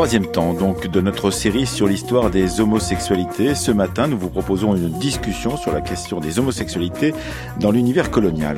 troisième temps donc de notre série sur l'histoire des homosexualités. Ce matin, nous vous proposons une discussion sur la question des homosexualités dans l'univers colonial.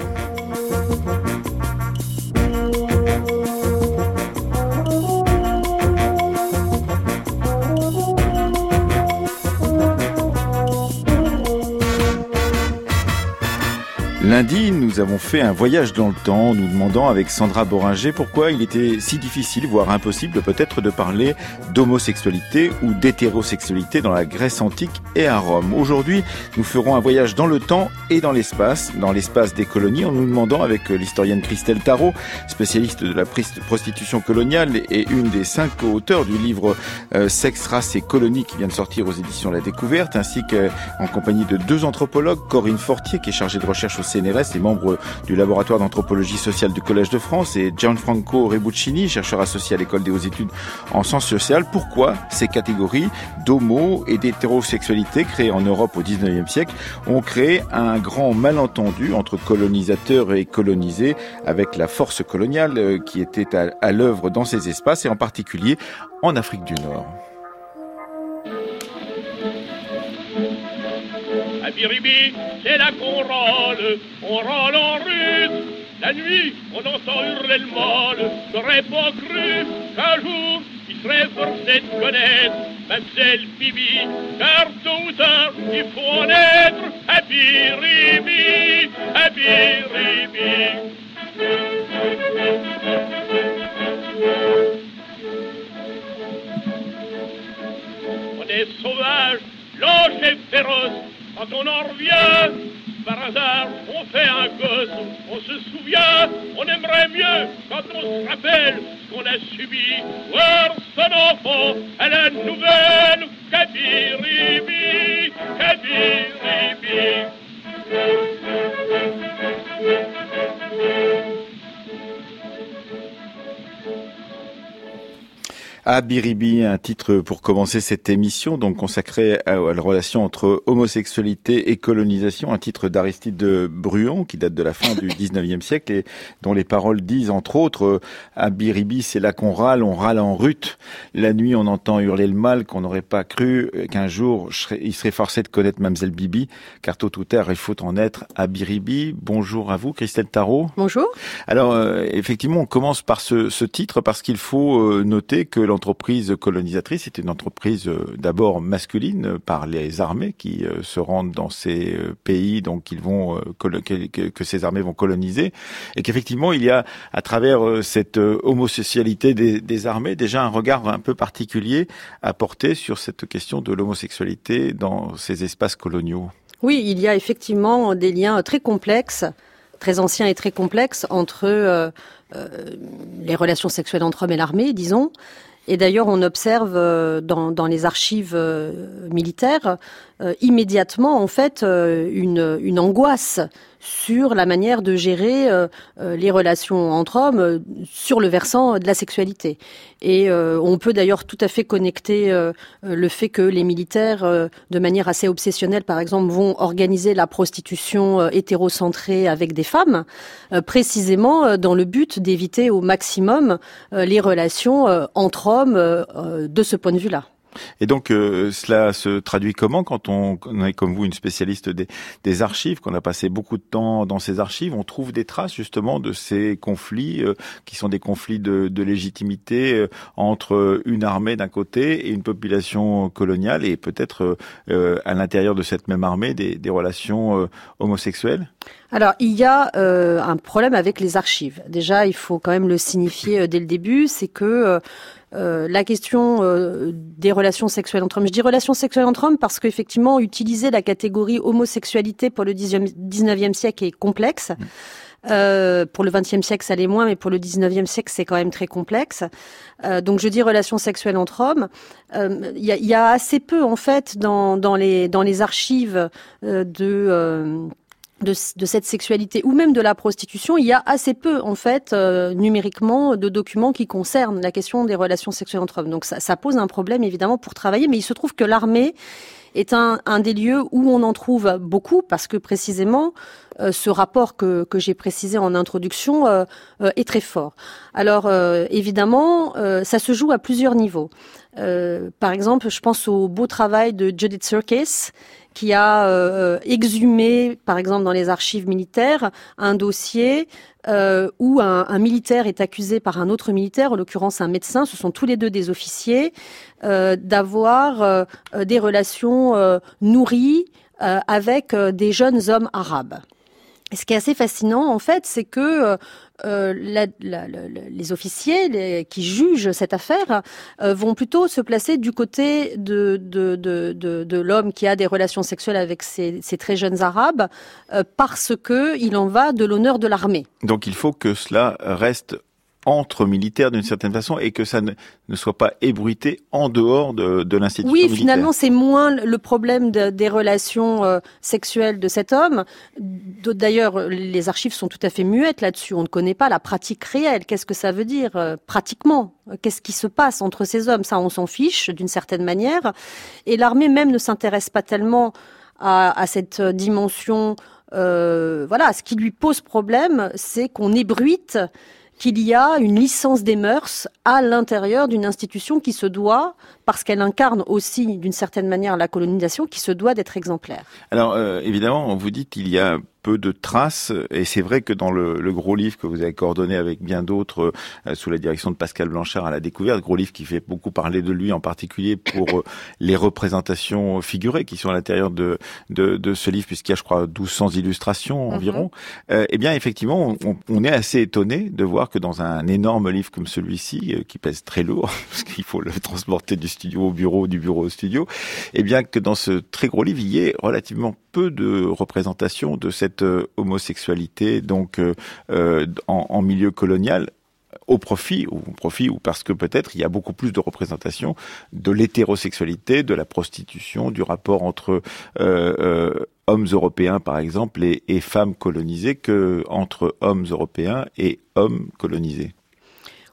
Avons fait un voyage dans le temps, nous demandant avec Sandra Boringer pourquoi il était si difficile, voire impossible peut-être, de parler d'homosexualité ou d'hétérosexualité dans la Grèce antique et à Rome. Aujourd'hui, nous ferons un voyage dans le temps et dans l'espace, dans l'espace des colonies, en nous demandant avec l'historienne Christelle Tarot, spécialiste de la prostitution coloniale et une des cinq auteurs du livre euh, Sexe, race et colonie qui vient de sortir aux éditions La Découverte, ainsi qu'en compagnie de deux anthropologues, Corinne Fortier qui est chargée de recherche au CNRS et membre du laboratoire d'anthropologie sociale du Collège de France, et Gianfranco Rebuccini, chercheur associé à l'école des hautes études en sciences sociales. Pourquoi ces catégories d'homo et d'hétérosexualité créées en Europe au 19e siècle ont créé un grand malentendu entre colonisateurs et colonisés avec la force coloniale euh, qui était à l'œuvre dans ces espaces et en particulier en Afrique du Nord? C'est là qu'on rôle, on rôle en russe. La nuit, on entend hurler le mal, j'aurais pas cru qu'un jour, il serait forcé de connaître Mamselle Bibi, car tôt ou tard, il faut en être à Biribi, à Biribi. On est sauvage, lâche et féroce, quand on en revient, par hasard, on fait un gosse, on se souvient, on aimerait mieux quand on se rappelle ce qu'on a subi, voir son enfant à la nouvelle Kabiribi, Kabiribi. Abiribi, un titre pour commencer cette émission, donc consacré à, la relation entre homosexualité et colonisation, un titre d'Aristide de Bruon qui date de la fin du 19e siècle et dont les paroles disent entre autres Abiribi, c'est là qu'on râle, on râle en rut. La nuit, on entend hurler le mal qu'on n'aurait pas cru qu'un jour il serait forcé de connaître Mamselle Bibi, car tôt ou tard il faut en être Abiribi. Bonjour à vous, Christelle Tarot. Bonjour. Alors euh, effectivement, on commence par ce, ce titre parce qu'il faut euh, noter que l'entreprise colonisatrice est une entreprise euh, d'abord masculine euh, par les armées qui euh, se rendent dans ces pays, donc ils vont que, ces armées vont coloniser, et qu'effectivement il y a à travers cette homosexualité des, armées déjà un regard un peu particulier à porter sur cette question de l'homosexualité dans ces espaces coloniaux. Oui, il y a effectivement des liens très complexes très anciens et très complexes entre les relations sexuelles entre hommes et l'armée, disons, et d'ailleurs, on observe euh, dans, les archives euh, militaires euh, immédiatement en fait une angoisse sur la manière de gérer euh, euh, les relations entre hommes euh, sur le versant de la sexualité. Et on peut d'ailleurs tout à fait connecter le fait que les militaires, de manière assez obsessionnelle par exemple, vont organiser la prostitution hétérocentrée avec des femmes, précisément dans le but d'éviter au maximum les relations entre hommes de ce point de vue-là. Et donc euh, cela se traduit comment quand on, est comme vous une spécialiste des, archives, qu'on a passé beaucoup de temps dans ces archives, on trouve des traces justement de ces conflits euh, qui sont des conflits de, légitimité euh, entre une armée d'un côté et une population coloniale et peut-être à l'intérieur de cette même armée des relations homosexuelles? Alors, il y a un problème avec les archives. Déjà, il faut quand même le signifier dès le début, c'est que euh, la question euh, des relations sexuelles entre hommes. Je dis relations sexuelles entre hommes parce qu'effectivement, utiliser la catégorie homosexualité pour le 19e siècle est complexe. Mm. Euh, pour le 20e siècle, ça l'est moins, mais pour le 19e siècle, c'est quand même très complexe. Euh, donc, je dis relations sexuelles entre hommes. Il y, a, y, a, assez peu, en fait, dans, dans, les, dans les archives de de, cette sexualité ou même de la prostitution, il y a assez peu en fait euh, numériquement de documents qui concernent la question des relations sexuelles entre hommes. Donc ça, pose un problème évidemment pour travailler, mais il se trouve que l'armée est un, des lieux où on en trouve beaucoup parce que précisément ce rapport que, que j'ai précisé en introduction est très fort. Alors évidemment, ça se joue à plusieurs niveaux. Par exemple, je pense au beau travail de Judith Serkis, qui a euh, exhumé, par exemple dans les archives militaires, un dossier euh, où un, militaire est accusé par un autre militaire, en l'occurrence un médecin, ce sont tous les deux des officiers, euh, d'avoir euh, des relations euh, nourries avec des jeunes hommes arabes. Ce qui est assez fascinant, en fait, c'est que euh, la, les officiers qui jugent cette affaire euh, vont plutôt se placer du côté de, l'homme qui a des relations sexuelles avec ces, ces très jeunes Arabes euh, parce que il en va de l'honneur de l'armée. Donc il faut que cela reste entre militaires d'une certaine façon et que ça ne, ne, soit pas ébruité en dehors de, de l'institution Oui, finalement, c'est moins le problème de, des relations euh, sexuelles de cet homme. D'ailleurs, les archives sont tout à fait muettes là-dessus. On ne connaît pas la pratique réelle. Qu'est-ce que ça veut dire euh, pratiquement? Qu'est-ce qui se passe entre ces hommes? Ça, on s'en fiche d'une certaine manière. Et l'armée même ne s'intéresse pas tellement à, à cette dimension. Euh, voilà, ce qui lui pose problème, c'est qu'on ébruite qu'il y a une licence des mœurs à l'intérieur d'une institution qui se doit, parce qu'elle incarne aussi d'une certaine manière la colonisation, qui se doit d'être exemplaire. Alors euh, évidemment, vous dites qu'il y a peu de traces. Et c'est vrai que dans le, le, gros livre que vous avez coordonné avec bien d'autres euh, sous la direction de Pascal Blanchard à la découverte, gros livre qui fait beaucoup parler de lui en particulier pour euh, les représentations figurées qui sont à l'intérieur de, de, de, ce livre, puisqu'il y a, je crois, 1200 illustrations mhm. environ. euh, eh bien, effectivement, on, on, est assez étonné de voir que dans un énorme livre comme celui-ci, euh, qui pèse très lourd, parce qu'il faut le transporter du studio au bureau, du bureau au studio, eh bien que dans ce très gros livre, il y ait relativement peu de représentations de cette euh, homosexualité donc euh, euh, en, milieu colonial au profit ou profit ou parce que peut-être il y a beaucoup plus de représentation de l'hétérosexualité, de la prostitution, du rapport entre hommes européens par exemple et, et, femmes colonisées que entre hommes européens et hommes colonisés.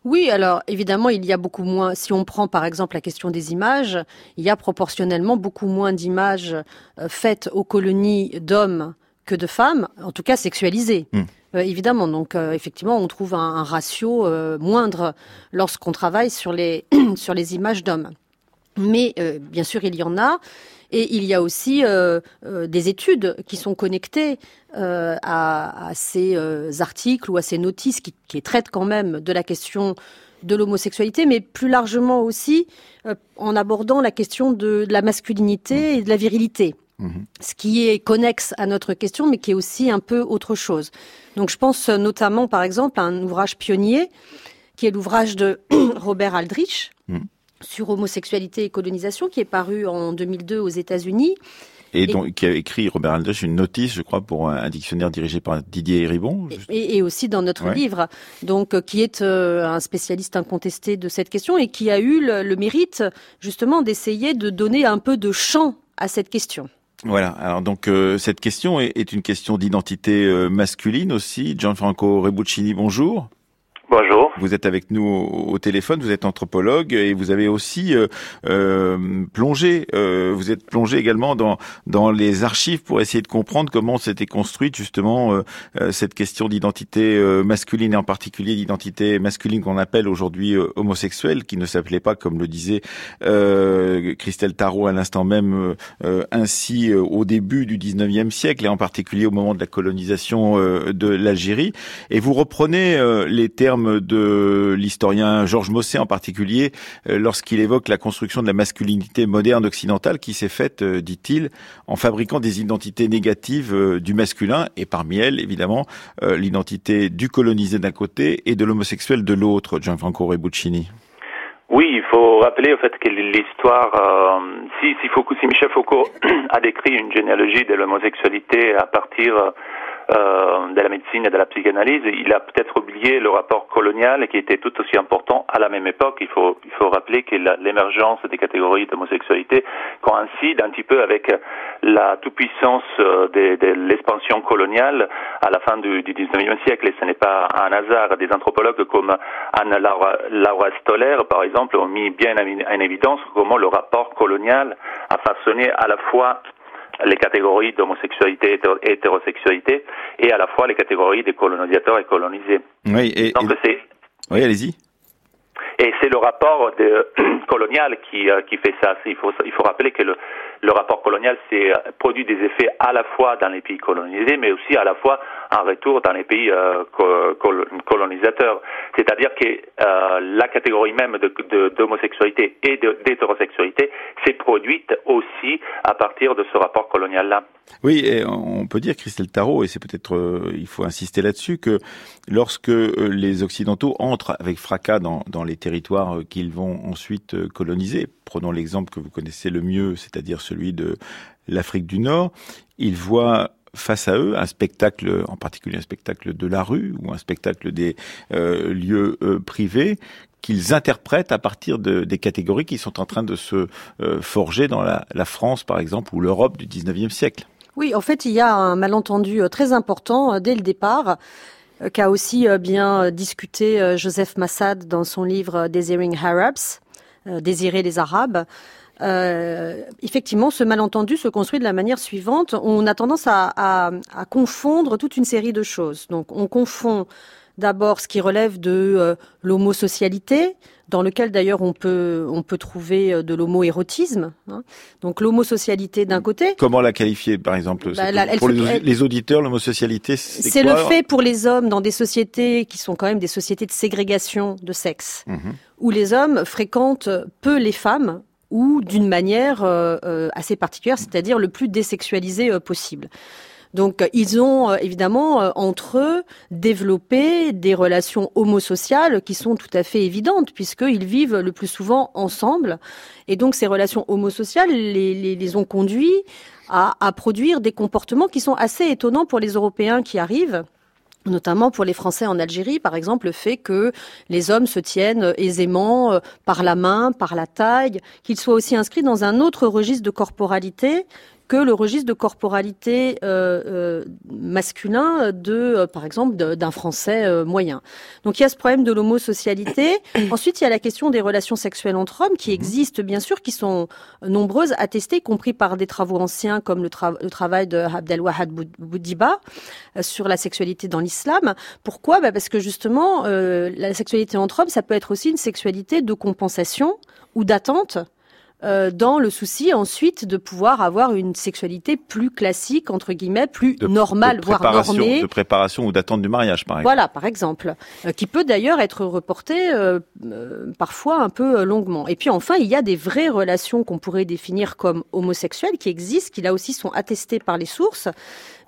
Oui, alors évidemment, il y a beaucoup moins. Si on prend par exemple la question des images, il y a proportionnellement beaucoup moins d'images faites aux colonies d'hommes que de femmes, en tout cas sexualisées. Hmm. Euh, évidemment, donc euh, effectivement, on trouve un, un ratio euh, moindre lorsqu'on travaille sur les sur les images d'hommes. Mais bien sûr, il y en a, et il y a aussi des études qui sont connectées à, à, ces articles ou à ces notices qui, qui, traitent quand même de la question de l'homosexualité, mais plus largement aussi en abordant la question de, de la masculinité et de la virilité. Mhm. ce qui est connexe à notre question, mais qui est aussi un peu autre chose. Donc je pense notamment, par exemple, à un ouvrage pionnier, qui est l'ouvrage de Robert Aldrich, mmh. sur homosexualité et colonisation, qui est paru en 2002 aux États-Unis. Et, donc, qui a écrit Robert Aldrich une notice, je crois, pour un, dictionnaire dirigé par Didier Ribon. Et, et, aussi dans notre ouais. livre, donc euh, qui est euh, un spécialiste incontesté de cette question et qui a eu le, le mérite justement d'essayer de donner un peu de champ à cette question. Voilà. Alors donc euh, cette question est, est, une question d'identité euh, masculine aussi. Gianfranco Rebuccini, bonjour. Bonjour. Vous êtes avec nous au, téléphone, vous êtes anthropologue et vous avez aussi euh, euh, plongé, euh, vous êtes plongé également dans dans les archives pour essayer de comprendre comment s'était construite justement euh, euh cette question d'identité masculine et en particulier d'identité masculine qu'on appelle aujourd'hui homosexuelle, qui ne s'appelait pas comme le disait Christelle Tarot à l'instant même ainsi au début du 19e siècle et en particulier au moment de la colonisation de l'Algérie. Et vous reprenez les termes de l'historien Georges Mossé en particulier, euh, lorsqu'il évoque la construction de la masculinité moderne occidentale qui s'est faite, euh, dit-il, en fabriquant des identités négatives euh, du masculin, et parmi elles, évidemment, l'identité du colonisé d'un côté et de l'homosexuel de l'autre, Gianfranco Rebuccini. Oui, il faut rappeler au fait que l'histoire, si, Foucault, si Michel Foucault a décrit une généalogie de l'homosexualité à partir de la médecine et de la psychanalyse, il a peut-être oublié le rapport colonial qui était tout aussi important à la même époque. Il faut, il faut rappeler que l'émergence des catégories d'homosexualité coïncide un petit peu avec la toute-puissance euh, de, de l'expansion coloniale à la fin du, du 19e siècle. Et ce n'est pas un hasard. Des anthropologues comme Anne-Laura Laura Stoller, par exemple, ont mis bien en évidence comment le rapport colonial a façonné à la fois les catégories d'homosexualité et hétérosexualité et à la fois les catégories des colonisateurs et colonisés. Oui, et, Donc c'est oui, allez-y. et c'est le rapport de, colonial qui, euh, qui fait ça. Il faut, il faut rappeler que le, le rapport colonial c'est, euh, produit des effets à la fois dans les pays colonisés, mais aussi à la fois en retour dans les pays euh, co- col- colonisateurs. C'est-à-dire que euh, la catégorie même d'homosexualité et d'hétérosexualité s'est produite aussi à partir de ce rapport colonial-là. Oui, on peut dire, Christelle Tarot, et c'est peut-être, euh, il faut insister là-dessus, que lorsque euh, les Occidentaux entrent avec fracas dans, les territoires euh, qu'ils vont ensuite coloniser, prenons l'exemple que vous connaissez le mieux, c'est-à-dire celui de l'Afrique du Nord, ils voient face à eux un spectacle, en particulier un spectacle de la rue ou un spectacle des lieux privés qu'ils interprètent à partir de, des catégories qui sont en train de se forger dans la, la France, par exemple, ou l'Europe du 19e siècle. Oui, en fait, il y a un malentendu euh, très important euh, dès le départ euh, qu'a aussi bien discuté Joseph Massad dans son livre Desiring Arabs, Désirer les Arabes. Euh, effectivement, ce malentendu se construit de la manière suivante. On a tendance à, à- à confondre toute une série de choses. Donc, on confond d'abord ce qui relève de euh, l'homosocialité, dans lequel d'ailleurs on peut on peut trouver euh, de l'homo-érotisme. hein. Donc, l'homosocialité d'un côté, Comment la qualifier, par exemple Bah, la- pour- les, elle- les auditeurs, l'homosocialité, c'est c'est le fait pour les hommes dans des sociétés qui sont quand même des sociétés de ségrégation de sexe, Mhm. où les hommes fréquentent peu les femmes ou d'une manière euh, euh, assez particulière, c'est-à-dire le plus désexualisé euh, possible. Donc, euh, ils ont euh, évidemment euh, entre eux développé des relations homosociales qui sont tout à fait évidentes, puisqu'ils vivent le plus souvent ensemble. Et donc, ces relations homosociales les, les, ont conduits à, produire des comportements qui sont assez étonnants pour les Européens qui arrivent notamment pour les Français en Algérie, par exemple, le fait que les hommes se tiennent aisément par la main, par la taille, qu'ils soient aussi inscrits dans un autre registre de corporalité que le registre de corporalité euh, euh, masculin de, euh, par exemple, d'un Français euh, moyen. Donc il y a ce problème de l'homosocialité. Ensuite, il y a la question des relations sexuelles entre hommes qui existent bien sûr, qui sont nombreuses, attestées, y compris par des travaux anciens comme le, tra- le travail de Abdelwahad Boud- Boudiba sur la sexualité dans l'islam. Pourquoi? Bah Parce que justement, euh, la sexualité entre hommes, ça peut être aussi une sexualité de compensation ou d'attente euh, dans le souci ensuite de pouvoir avoir une sexualité plus classique, entre guillemets, plus de, normale, de voire normée. de préparation ou d'attente du mariage, par exemple. Voilà, par exemple, euh, qui peut d'ailleurs être reporté euh, euh, parfois un peu euh, longuement. Et puis enfin, il y a des vraies relations qu'on pourrait définir comme homosexuelles qui existent, qui là aussi sont attestées par les sources,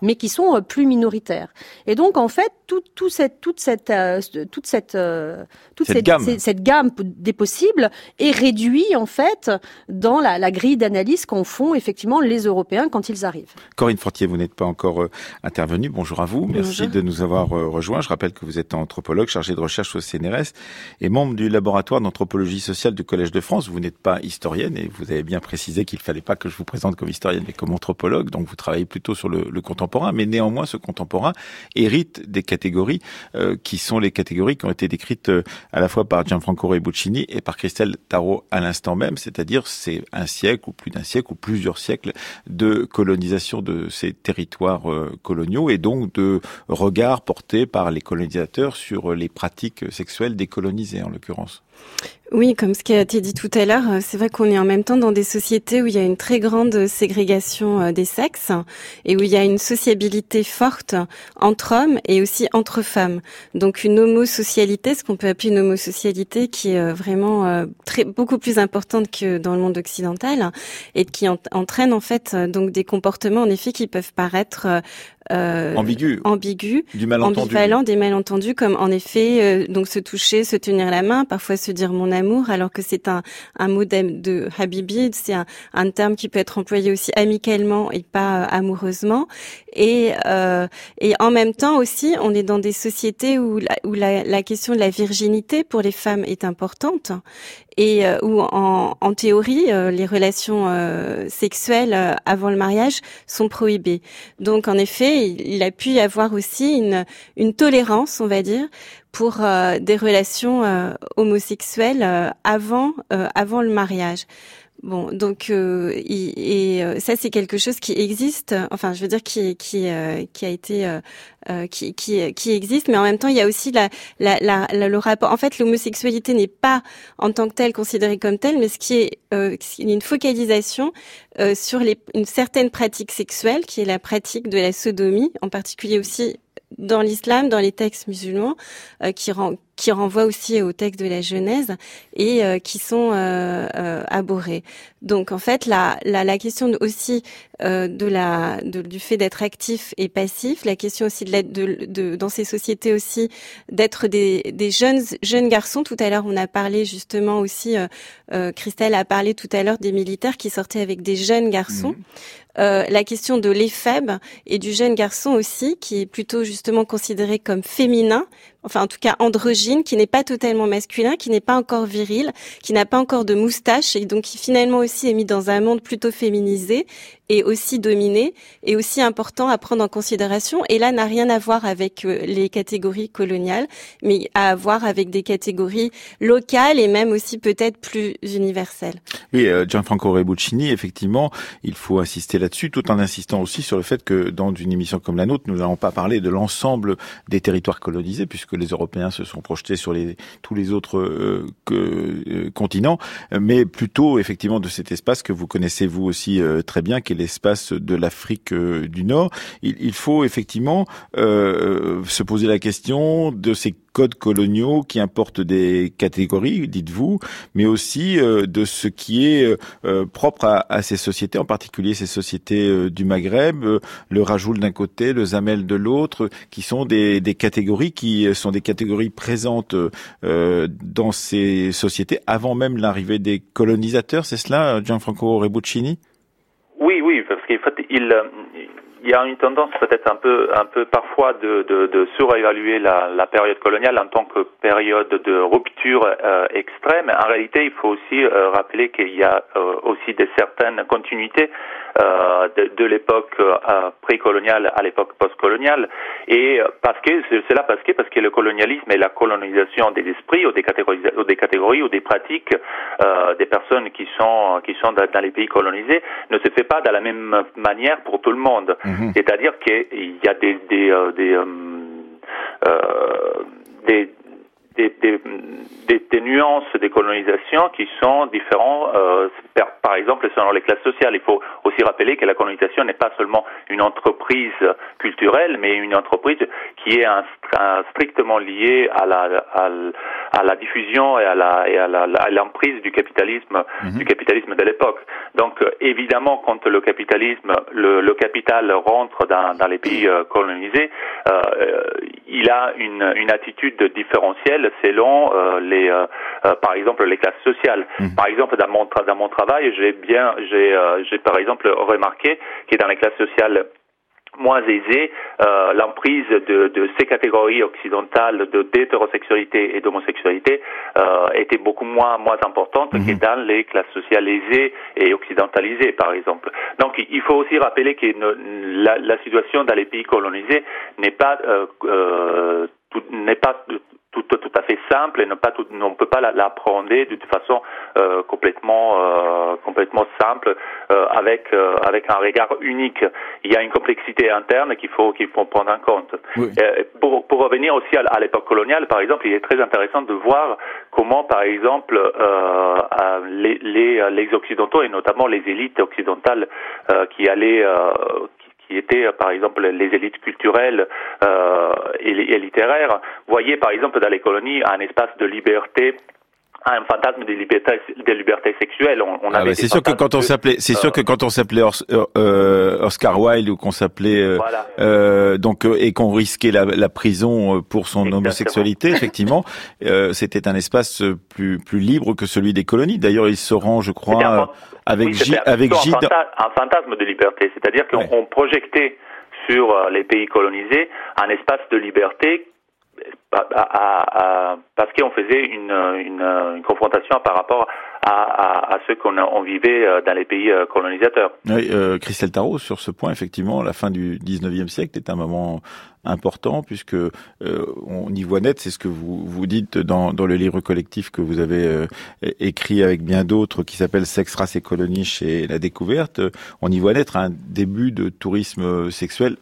mais qui sont plus minoritaires. Et donc en fait, tout, tout cette, toute cette, euh, toute cette, euh, toute Cette gamme. cette, cette gamme des possibles est réduite en fait dans la, la grille d'analyse qu'en font effectivement les Européens quand ils arrivent. Corinne Fortier, vous n'êtes pas encore euh, intervenue. Bonjour à vous. Merci Bonjour. de nous avoir euh, rejoints. Je rappelle que vous êtes anthropologue chargé de recherche au CNRS et membre du laboratoire d'anthropologie sociale du Collège de France. Vous n'êtes pas historienne et vous avez bien précisé qu'il fallait pas que je vous présente comme historienne mais comme anthropologue. Donc vous travaillez plutôt sur le, le contemporain. Mais néanmoins, ce contemporain hérite des catégories euh, qui sont les catégories qui ont été décrites euh, à la fois par Gianfranco Rebuccini et par Christelle Tarot à l'instant même. C'est-à-dire c'est un siècle ou plus d'un siècle ou plusieurs siècles de colonisation de ces territoires euh, coloniaux et donc de regard porté par les colonisateurs sur les pratiques sexuelles des colonisés en l'occurrence. Oui, comme ce qui a été dit tout à l'heure, c'est vrai qu'on est en même temps dans des sociétés où il y a une très grande ségrégation euh, des sexes et où il y a une sociabilité forte entre hommes et aussi entre femmes. Donc une homosocialité, ce qu'on peut appeler une homosocialité qui est euh, vraiment très beaucoup plus importante que dans le monde occidental et qui en- entraîne en fait euh, donc des comportements en effet qui peuvent paraître euh, Ambigu, ambigus du malentendu. ambivalent, des malentendus, comme en effet euh, donc se toucher, se tenir la main, parfois se dire mon amour, alors que c'est un un mot de Habibi, c'est un, un terme qui peut être employé aussi amicalement et pas euh, amoureusement. Et euh, et en même temps aussi, on est dans des sociétés où la, où la, la question de la virginité pour les femmes est importante et euh, où en, en théorie euh, les relations euh, sexuelles euh, avant le mariage sont prohibées. Donc en effet, il, a pu y avoir aussi une, tolérance, on va dire, pour euh, des relations euh, homosexuelles euh, avant avant le mariage. Bon, donc et, ça c'est quelque chose qui existe. Enfin, je veux dire qui qui qui a été qui, qui qui existe, mais en même temps il y a aussi la, la, la, le rapport. En fait, l'homosexualité n'est pas en tant que telle considérée comme telle, mais ce qui est une focalisation sur les, une certaine pratique sexuelle, qui est la pratique de la sodomie, en particulier aussi dans l'islam, dans les textes musulmans, euh, qui, rend, qui renvoient aussi aux textes de la Genèse et euh, qui sont euh, euh, abhorrés. Donc en fait, la, la, la question aussi de la, de, du fait d'être actif et passif, la question aussi de, de, de dans ces sociétés aussi d'être des, des jeunes jeunes garçons. Tout à l'heure, on a parlé justement aussi, Christelle a parlé tout à l'heure des militaires qui sortaient avec des jeunes garçons. Mmh. Euh, la question de l'éphèbe et du jeune garçon aussi, qui est plutôt justement considéré comme féminin, enfin en tout cas androgyne, qui n'est pas totalement masculin, qui n'est pas encore viril, qui n'a pas encore de moustache et donc qui finalement aussi est mis dans un monde plutôt féminisé et aussi dominé et aussi important à prendre en considération. Et là n'a rien à voir avec euh, les catégories coloniales, mais à voir avec des catégories locales et même aussi peut-être plus universelles. Oui, euh, Gianfranco Rebuccini, effectivement, il faut insister là-dessus, tout en insistant aussi sur le fait que dans une émission comme la nôtre, nous n'allons pas parler de l'ensemble des territoires colonisés, puisque que les Européens se sont projetés sur les, tous les autres euh, que, euh, continents, mais plutôt effectivement de cet espace que vous connaissez vous aussi euh, très bien, qui est de l'Afrique du Nord. Il, faut effectivement se poser la question de ces codes coloniaux qui importent des catégories, dites-vous, mais aussi euh, de ce qui est euh, euh, propre à, à, ces sociétés, en particulier ces sociétés du Maghreb, le Rajoul d'un côté, le Zamel de l'autre, qui sont des, des, catégories qui sont des catégories présentes dans ces sociétés avant même l'arrivée des colonisateurs, c'est cela, Gianfranco Rebuccini? Oui, oui, parce qu'en fait, il il y a une tendance peut-être un peu, un peu parfois de, de, de surévaluer la, la, période coloniale en tant que période de rupture euh, extrême. En réalité, il faut aussi euh, rappeler qu'il y a euh, aussi des certaines continuités euh, de, de l'époque précoloniale à l'époque postcoloniale. Et parce que c'est là parce que parce que le colonialisme et la colonisation des esprits ou des catégories ou des catégories ou des pratiques des personnes qui sont qui sont dans, les pays colonisés ne se fait pas de la même manière pour tout le monde. Mhm. C'est-à-dire qu'il y a des des euh, des, euh, euh des nuances des colonisations qui sont différentes, euh, par, exemple, selon les classes sociales. Il faut aussi rappeler que la colonisation n'est pas seulement une entreprise culturelle, mais une entreprise qui est un, strictement liée à la, à, la diffusion et à la et à l'emprise du capitalisme mhm. du capitalisme de l'époque. Donc, évidemment, quand le capitalisme, le, le capital rentre dans, dans les pays euh, colonisés, euh, il a une, une attitude différentielle selon euh, les, euh, euh, par exemple, les classes sociales. Mmh. Par exemple, dans mon, dans mon travail, j'ai bien, j'ai, j'ai par exemple remarqué que dans les classes sociales moins aisées, euh, l'emprise de, de, ces catégories occidentales de d'hétérosexualité et d'homosexualité euh, était beaucoup moins moins importante mmh. que dans les classes sociales aisées et occidentalisées, par exemple. Donc, il faut aussi rappeler que la, la, situation dans les pays colonisés n'est pas euh, n'est pas tout, tout à fait simple et ne pas tout, on peut pas l'apprendre de toute façon euh, complètement euh, complètement simple euh, avec euh, avec un regard unique. Il y a une complexité interne qu'il faut qu'il faut prendre en compte. Euh, pour pour revenir aussi à, l'époque coloniale, par exemple, il est très intéressant de voir comment, par exemple, les, les les occidentaux et notamment les élites occidentales qui allaient qui étaient euh, par exemple les élites culturelles euh, et, et littéraires, voyaient par exemple dans les colonies un espace de liberté un fantasme des libertés, des libertés sexuelles. On, on ah bah c'est sûr que quand on s'appelait, c'est sûr que quand on s'appelait euh, Oscar Wilde ou qu'on s'appelait euh, euh, donc et qu'on risquait la, la, prison pour son homosexualité, effectivement, c'était un espace plus plus libre que celui des colonies. D'ailleurs, il se rend, je crois, avec oui, avec Gide. Un, fantasme de liberté, c'est-à-dire qu'on projetait sur les pays colonisés un espace de liberté parce qu'on faisait une, confrontation par rapport à, ce qu'on on vivait dans les pays colonisateurs. Oui, euh, Christelle Tarot, sur ce point, effectivement, la fin du 19e siècle est un moment important puisque euh, on y voit net, c'est ce que vous dites dans, le livre collectif que vous avez euh, écrit avec bien d'autres qui s'appelle Sexe, race et colonie chez La Découverte. On y voit naître un début de tourisme sexuel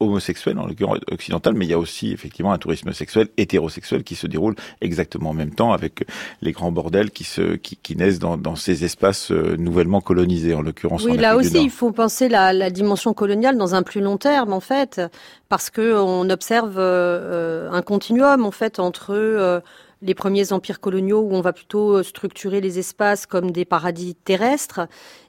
homosexuel, en l'occurrence occidental, mais il y a aussi effectivement un tourisme sexuel hétérosexuel qui se déroule exactement en même temps avec les grands bordels qui se qui, qui naissent dans, dans, ces espaces euh, nouvellement colonisés, en l'occurrence. Oui, là aussi, il faut penser la, la, dimension coloniale dans un plus long terme, en fait, parce que on observe euh, un continuum en fait entre euh, les premiers empires coloniaux où on va plutôt euh, structurer les espaces comme des paradis terrestres.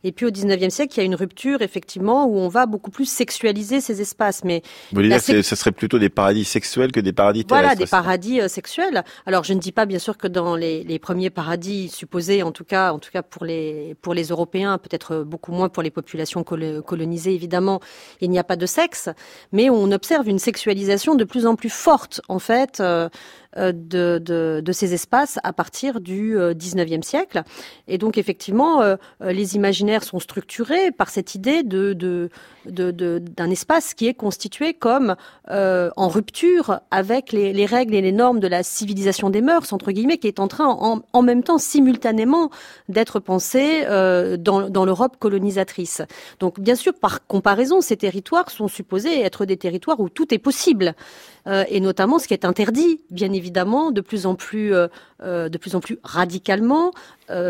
Et puis au 19e siècle, il y a une rupture effectivement où on va beaucoup plus sexualiser ces espaces. Mais vous voulez dire que ce serait plutôt des paradis sexuels que des paradis terrestres Voilà, des paradis euh, sexuels. Alors je ne dis pas bien sûr que dans les, les, premiers paradis supposés, en tout cas, en tout cas pour les pour les Européens, peut-être beaucoup moins pour les populations colonisées évidemment, il n'y a pas de sexe, mais on observe une sexualisation de plus en plus forte en fait. Euh, euh, de, de, ces espaces à partir du 19e euh, siècle. Et donc effectivement, euh, les imaginaires sont structurés par cette idée d'un espace qui est constitué comme en rupture avec les, les, règles et les normes de la civilisation des mœurs, entre guillemets, qui est en train en, même temps simultanément d'être pensé dans, dans l'Europe colonisatrice. Donc bien sûr, par comparaison, ces territoires sont supposés être des territoires où tout est possible. Euh, et notamment ce qui est interdit, bien évidemment, de plus en plus, euh, euh, de plus en plus radicalement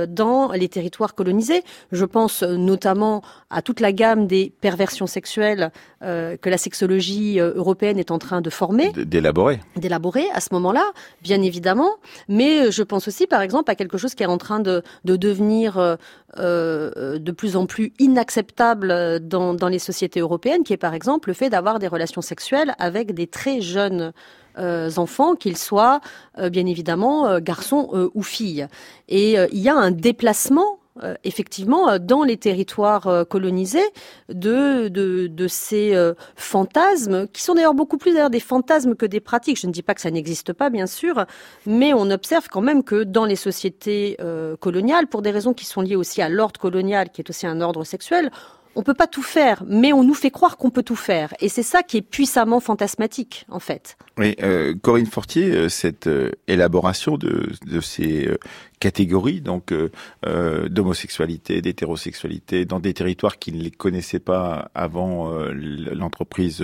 dans les territoires colonisés. Je pense notamment à toute la gamme des perversions sexuelles que la sexologie européenne est en train de former, d'élaborer, d'élaborer à ce moment-là, bien évidemment. Mais je pense aussi, par exemple, à quelque chose qui est en train de, de devenir de plus en plus inacceptable dans, dans les sociétés européennes, qui est par exemple le fait d'avoir des relations sexuelles avec des très jeunes euh, enfants, qu'ils soient euh, bien évidemment euh, garçons ou filles. Et il y a un déplacement effectivement dans les territoires colonisés de, de, ces fantasmes qui sont d'ailleurs beaucoup plus d'ailleurs des fantasmes que des pratiques. Je ne dis pas que ça n'existe pas bien sûr, mais on observe quand même que dans les sociétés coloniales, pour des raisons qui sont liées aussi à l'ordre colonial, qui est aussi un ordre sexuel, on peut pas tout faire, mais on nous fait croire qu'on peut tout faire. Et c'est ça qui est puissamment fantasmatique, en fait. Euh, Corinne Fortier, euh, cette euh, élaboration de, de ces catégories donc d'homosexualité, d'hétérosexualité dans des territoires qui ne les connaissaient pas avant l'entreprise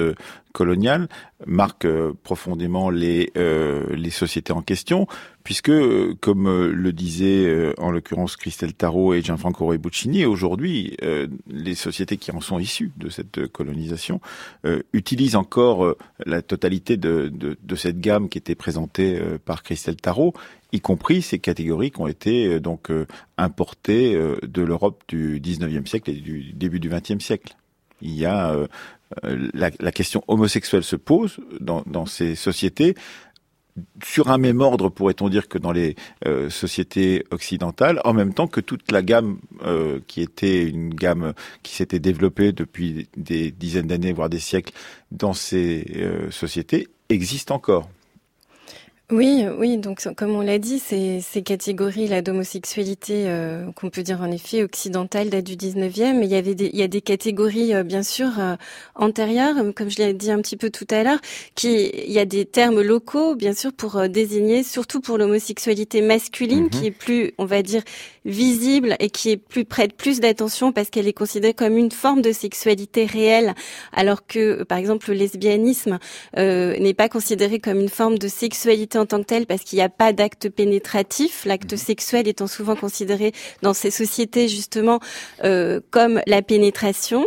coloniale marque profondément les les sociétés en question puisque, euh, comme euh, le disait euh, en l'occurrence Christelle Tarot et Gianfranco Rebuccini, aujourd'hui, les sociétés qui en sont issues de cette colonisation utilisent encore la totalité de, de, de, cette gamme qui était présentée par Christelle Tarot, y compris ces catégories qui ont été donc importées de l'Europe du 19e siècle et du début du 20e siècle. Il y a la, question homosexuelle se pose dans ces sociétés sur un même ordre, pourrait-on dire, que dans les euh, sociétés occidentales, en même temps que toute la gamme euh, qui était une gamme qui s'était développée depuis des dizaines d'années, voire des siècles, dans ces euh, sociétés, existe encore. Oui, oui. Donc, comme on l'a dit, ces, ces catégories là d'homosexualité euh, qu'on peut dire en effet occidentale date du 19e, mais il y avait des, il y a des catégories euh, bien sûr euh, antérieures, comme je l'ai dit un petit peu tout à l'heure, qui il y a des termes locaux bien sûr pour désigner, surtout pour l'homosexualité masculine, mhm. qui est plus, on va dire, visible et qui est plus prête plus d'attention parce qu'elle est considérée comme une forme de sexualité réelle, alors que par exemple le lesbianisme n'est pas considéré comme une forme de sexualité en tant que telle parce qu'il n'y a pas d'acte pénétratif, l'acte mhm. sexuel étant souvent considéré dans ces sociétés justement euh, comme la pénétration.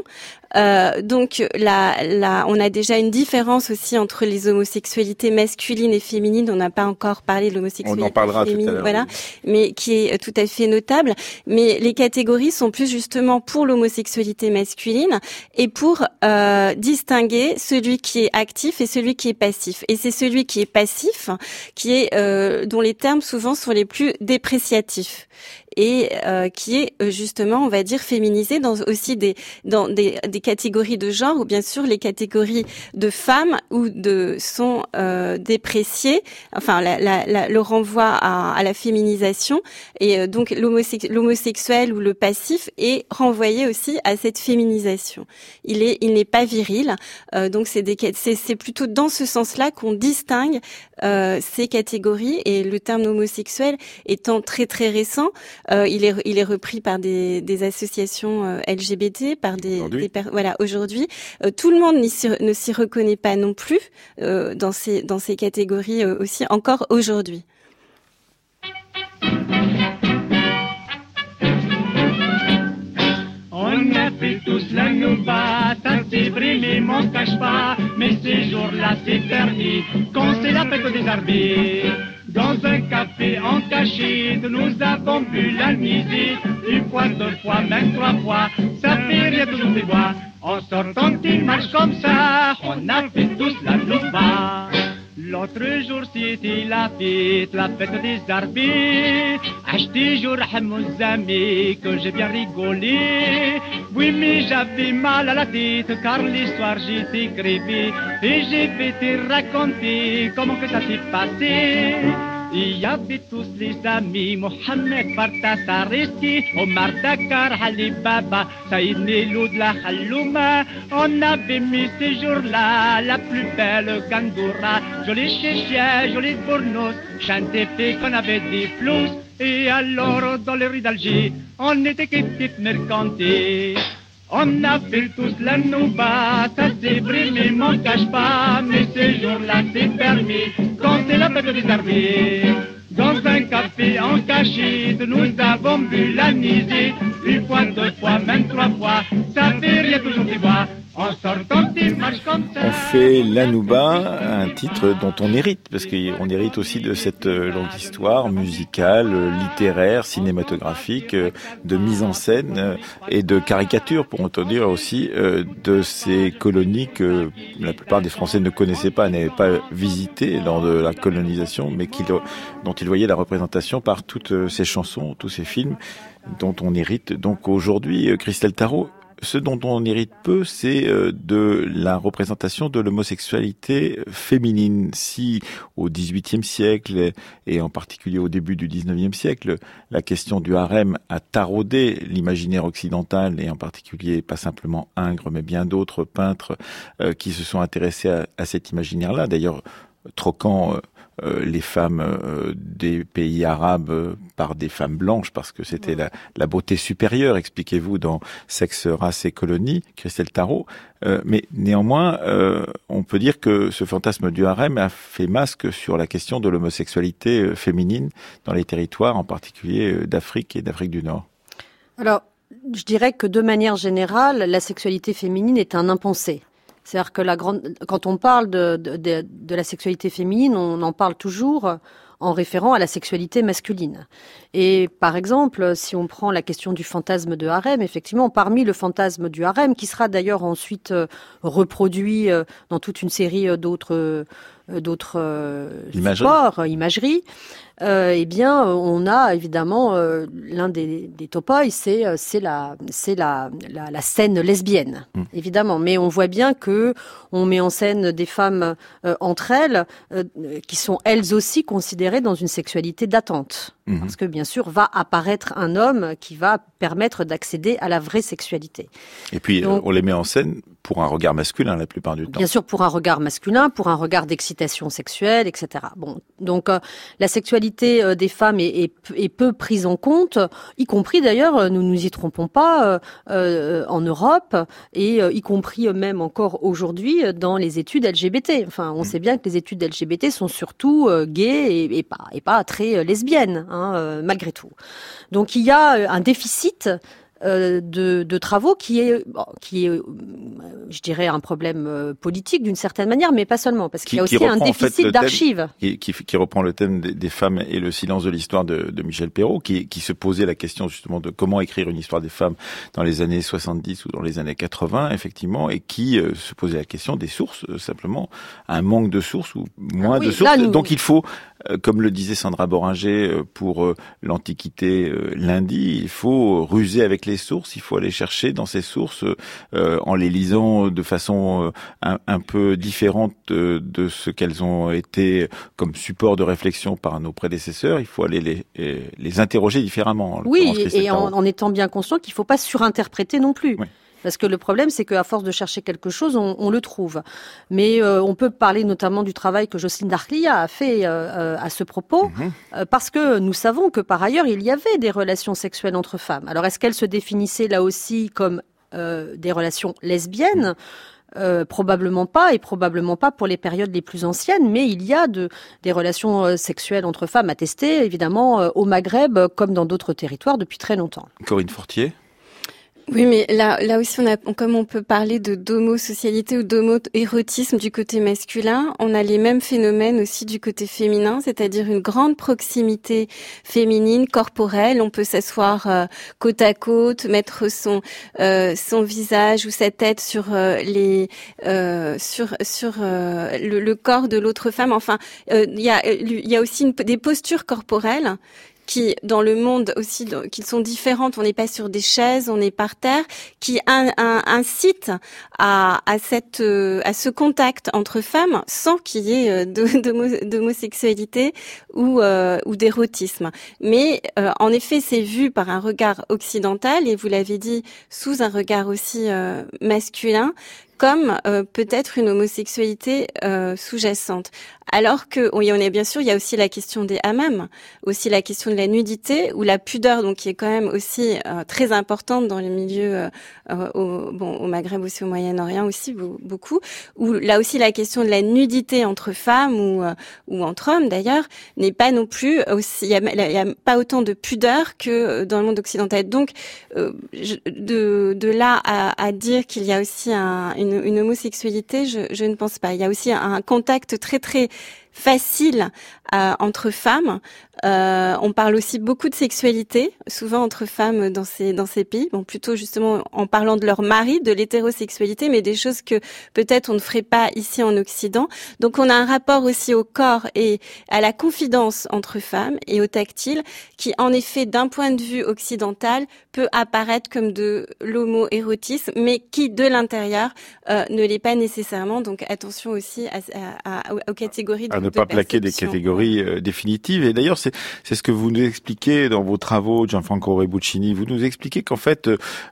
Euh, donc là, là, on a déjà une différence aussi entre les homosexualités masculines et féminines. On n'a pas encore parlé de l'homosexualité féminine, voilà, mais qui est tout à fait notable. Mais les catégories sont plus justement pour l'homosexualité masculine et pour euh, distinguer celui qui est actif et celui qui est passif. Et c'est celui qui est passif qui est euh, dont les termes souvent sont les plus dépréciatifs. Et qui est justement, on va dire, féminisé dans aussi des dans des, des catégories de genre où bien sûr les catégories de femmes ou de sont dépréciées. Enfin, la, la, le renvoi à, à la féminisation et donc l'homosexuel ou le passif est renvoyé aussi à cette féminisation. Il est il n'est pas viril, donc c'est c'est plutôt dans ce sens-là qu'on distingue euh, ces catégories et le terme homosexuel étant très très récent, euh, il est il est repris par des, des associations euh, LGBT, par des, des voilà aujourd'hui tout le monde ne s'y reconnaît pas non plus dans ces dans ces catégories aussi encore aujourd'hui. On a fait tous la nouba, ça c'est vrai mais m'en cache pas. Mais ces jours-là c'est permis, quand c'est la fête des arbitres. Dans un café en cachette, nous avons bu la musique. Une fois, deux fois, même trois fois, ça fait rien toujours des bois. En sortant il marche comme ça, on a fait tous la nouba. L'autre jour c'était la fête, la fête des arbitres. Acheté jour à mon ami que j'ai bien rigolé. Oui mais j'avais mal à la tête car l'histoire j'étais grévé. Et j'ai te raconter comment que ça s'est passé. Il y avait tous les amis, Mohamed Fartas Aresti, Omar Baba, Saïd Nelou de la Khalouma. On avait mis ces jours-là la plus belle Gandoura, jolie chéchia, jolie bournos, chanté qu'on avait des flous. Et alors, dans les rues d'Alger, on était que petites mercantés. On a fait tous la nouba, ça c'est vrai mais m'en cache pas, mais ces jours-là c'est permis, quand c'est la fête des armées. Dans un café en cachette, nous avons bu la une fois, deux fois, même trois fois, ça fait rien toujours des bois. On fait l'Anouba, un titre dont on hérite, parce qu'on hérite aussi de cette euh, longue histoire musicale, littéraire, cinématographique, euh, de mise en scène euh, et de caricature, pour on dire aussi, de ces colonies que la plupart des Français ne connaissaient pas, n'avaient pas visitées lors de la colonisation, mais dont ils voyaient la représentation par toutes ces chansons, tous ces films dont on hérite. Donc aujourd'hui, Christelle Tarot, ce dont on hérite peu, c'est euh, de la représentation de l'homosexualité féminine. Si au XVIIIe siècle et en particulier au début du XIXe siècle, la question du harem a taraudé l'imaginaire occidental et en particulier pas simplement Ingres mais bien d'autres peintres euh, qui se sont intéressés à, à cet imaginaire-là. D'ailleurs, troquant euh, les femmes euh, des pays arabes par des femmes blanches parce que c'était la, la, beauté supérieure, expliquez-vous, dans Sexe, race et colonie, Christelle Tarot. Euh, mais néanmoins, on peut dire que ce fantasme du harem a fait masque sur la question de l'homosexualité féminine dans les territoires, en particulier d'Afrique et d'Afrique du Nord. Alors, je dirais que de manière générale, la sexualité féminine est un impensé. C'est-à-dire que la grande, quand on parle de, de, de, la sexualité féminine, on en parle toujours en référant à la sexualité masculine. Et par exemple, si on prend la question du fantasme de harem, effectivement, parmi le fantasme du harem, qui sera d'ailleurs ensuite euh, reproduit euh, dans toute une série euh, d'autres d'autres supports, imageries, euh, eh bien, on a évidemment euh, l'un des, des topoïs, c'est euh, c'est la c'est la, la, la scène lesbienne, mm. évidemment. Mais on voit bien que on met en scène des femmes euh, entre elles qui sont elles aussi considérées dans une sexualité d'attente, mm-hmm. parce que bien sûr va apparaître un homme qui va permettre d'accéder à la vraie sexualité. Et puis on les met en scène pour un regard masculin la plupart du temps. Bien sûr, pour un regard masculin, pour un regard d'excitation sexuelle, etc. Bon, donc la sexualité euh, des femmes est, peu prise en compte, y compris d'ailleurs, euh, nous nous y trompons pas, euh, en Europe et y compris même encore aujourd'hui dans les études LGBT. Enfin, on mm. sait bien que les études LGBT sont surtout gays et, pas et pas très lesbiennes, hein, malgré tout. Donc il y a un déficit euh, de, de, travaux qui est, qui est, euh, je dirais, un problème euh, politique d'une certaine manière, mais pas seulement, parce qu'il y a aussi un déficit d'archives. Qui, qui, qui, reprend le thème des, femmes et le silence de l'histoire de, de, Michel Perrault, qui, qui se posait la question justement de comment écrire une histoire des femmes dans les années 70 ou dans les années 80, effectivement, et qui se posait la question des sources, simplement, un manque de sources ou moins ah de sources. Donc il faut comme le disait Sandra Boringer pour l'Antiquité lundi, il faut ruser avec les sources, il faut aller chercher dans ces sources en les lisant de façon un, peu différente de, ce qu'elles ont été comme support de réflexion par nos prédécesseurs. Il faut aller les, les interroger différemment. Oui, et en, en, étant bien conscient qu'il ne faut pas surinterpréter non plus. Parce que le problème, c'est qu'à force de chercher quelque chose, on, on le trouve. Mais euh, on peut parler notamment du travail que Jocelyne Darclia a fait euh, euh, à ce propos, mhm. parce que nous savons que par ailleurs, il y avait des relations sexuelles entre femmes. Alors, est-ce qu'elles se définissaient là aussi comme des relations lesbiennes? Probablement pas, et probablement pas pour les périodes les plus anciennes, mais il y a de, des relations sexuelles entre femmes attestées, évidemment, au Maghreb comme dans d'autres territoires depuis très longtemps. Corinne Fortier? Oui, mais là, là aussi, on a, comme on peut parler de d'homosocialité ou d'homo-érotisme du côté masculin, on a les mêmes phénomènes aussi du côté féminin, c'est-à-dire une grande proximité féminine, corporelle. On peut s'asseoir euh, côte à côte, mettre son euh, son visage ou sa tête sur euh, les sur sur le, le, corps de l'autre femme. Enfin, il y a il y a aussi une, des postures corporelles qui, dans le monde aussi, qu'ils sont différentes. On n'est pas sur des chaises, on est par terre, qui incite à, à, cette, euh, à ce contact entre femmes sans qu'il y ait euh, d'homosexualité ou, euh, ou d'érotisme. Mais en effet, c'est vu par un regard occidental et vous l'avez dit sous un regard aussi masculin comme peut-être une homosexualité sous-jacente. Alors que, on est bien sûr, il y a aussi la question des hammams, aussi la question de la nudité ou la pudeur, donc qui est quand même aussi euh, très importante dans les milieux, euh, euh, au, bon, au Maghreb aussi, au Moyen-Orient aussi beaucoup. Où là aussi la question de la nudité entre femmes ou ou entre hommes d'ailleurs n'est pas non plus aussi, il y, a, pas autant de pudeur que dans le monde occidental. Donc de de là à, à dire qu'il y a aussi un, une, une, homosexualité, je, je ne pense pas. Il y a aussi un contact très très facile euh, entre femmes. Euh, on parle aussi beaucoup de sexualité, souvent entre femmes dans ces dans ces pays. Bon, plutôt justement en parlant de leur mari, de l'hétérosexualité, mais des choses que peut-être on ne ferait pas ici en Occident. Donc on a un rapport aussi au corps et à la confidence entre femmes et au tactile, qui en effet, d'un point de vue occidental, peut apparaître comme de l'homo-érotisme, mais qui de l'intérieur euh, ne l'est pas nécessairement. Donc attention aussi à, à, aux catégories. De, ne pas plaquer des catégories euh, définitives. Et d'ailleurs, c'est c'est ce que vous nous expliquez dans vos travaux, Gianfranco Rebuccini. Vous nous expliquez qu'en fait,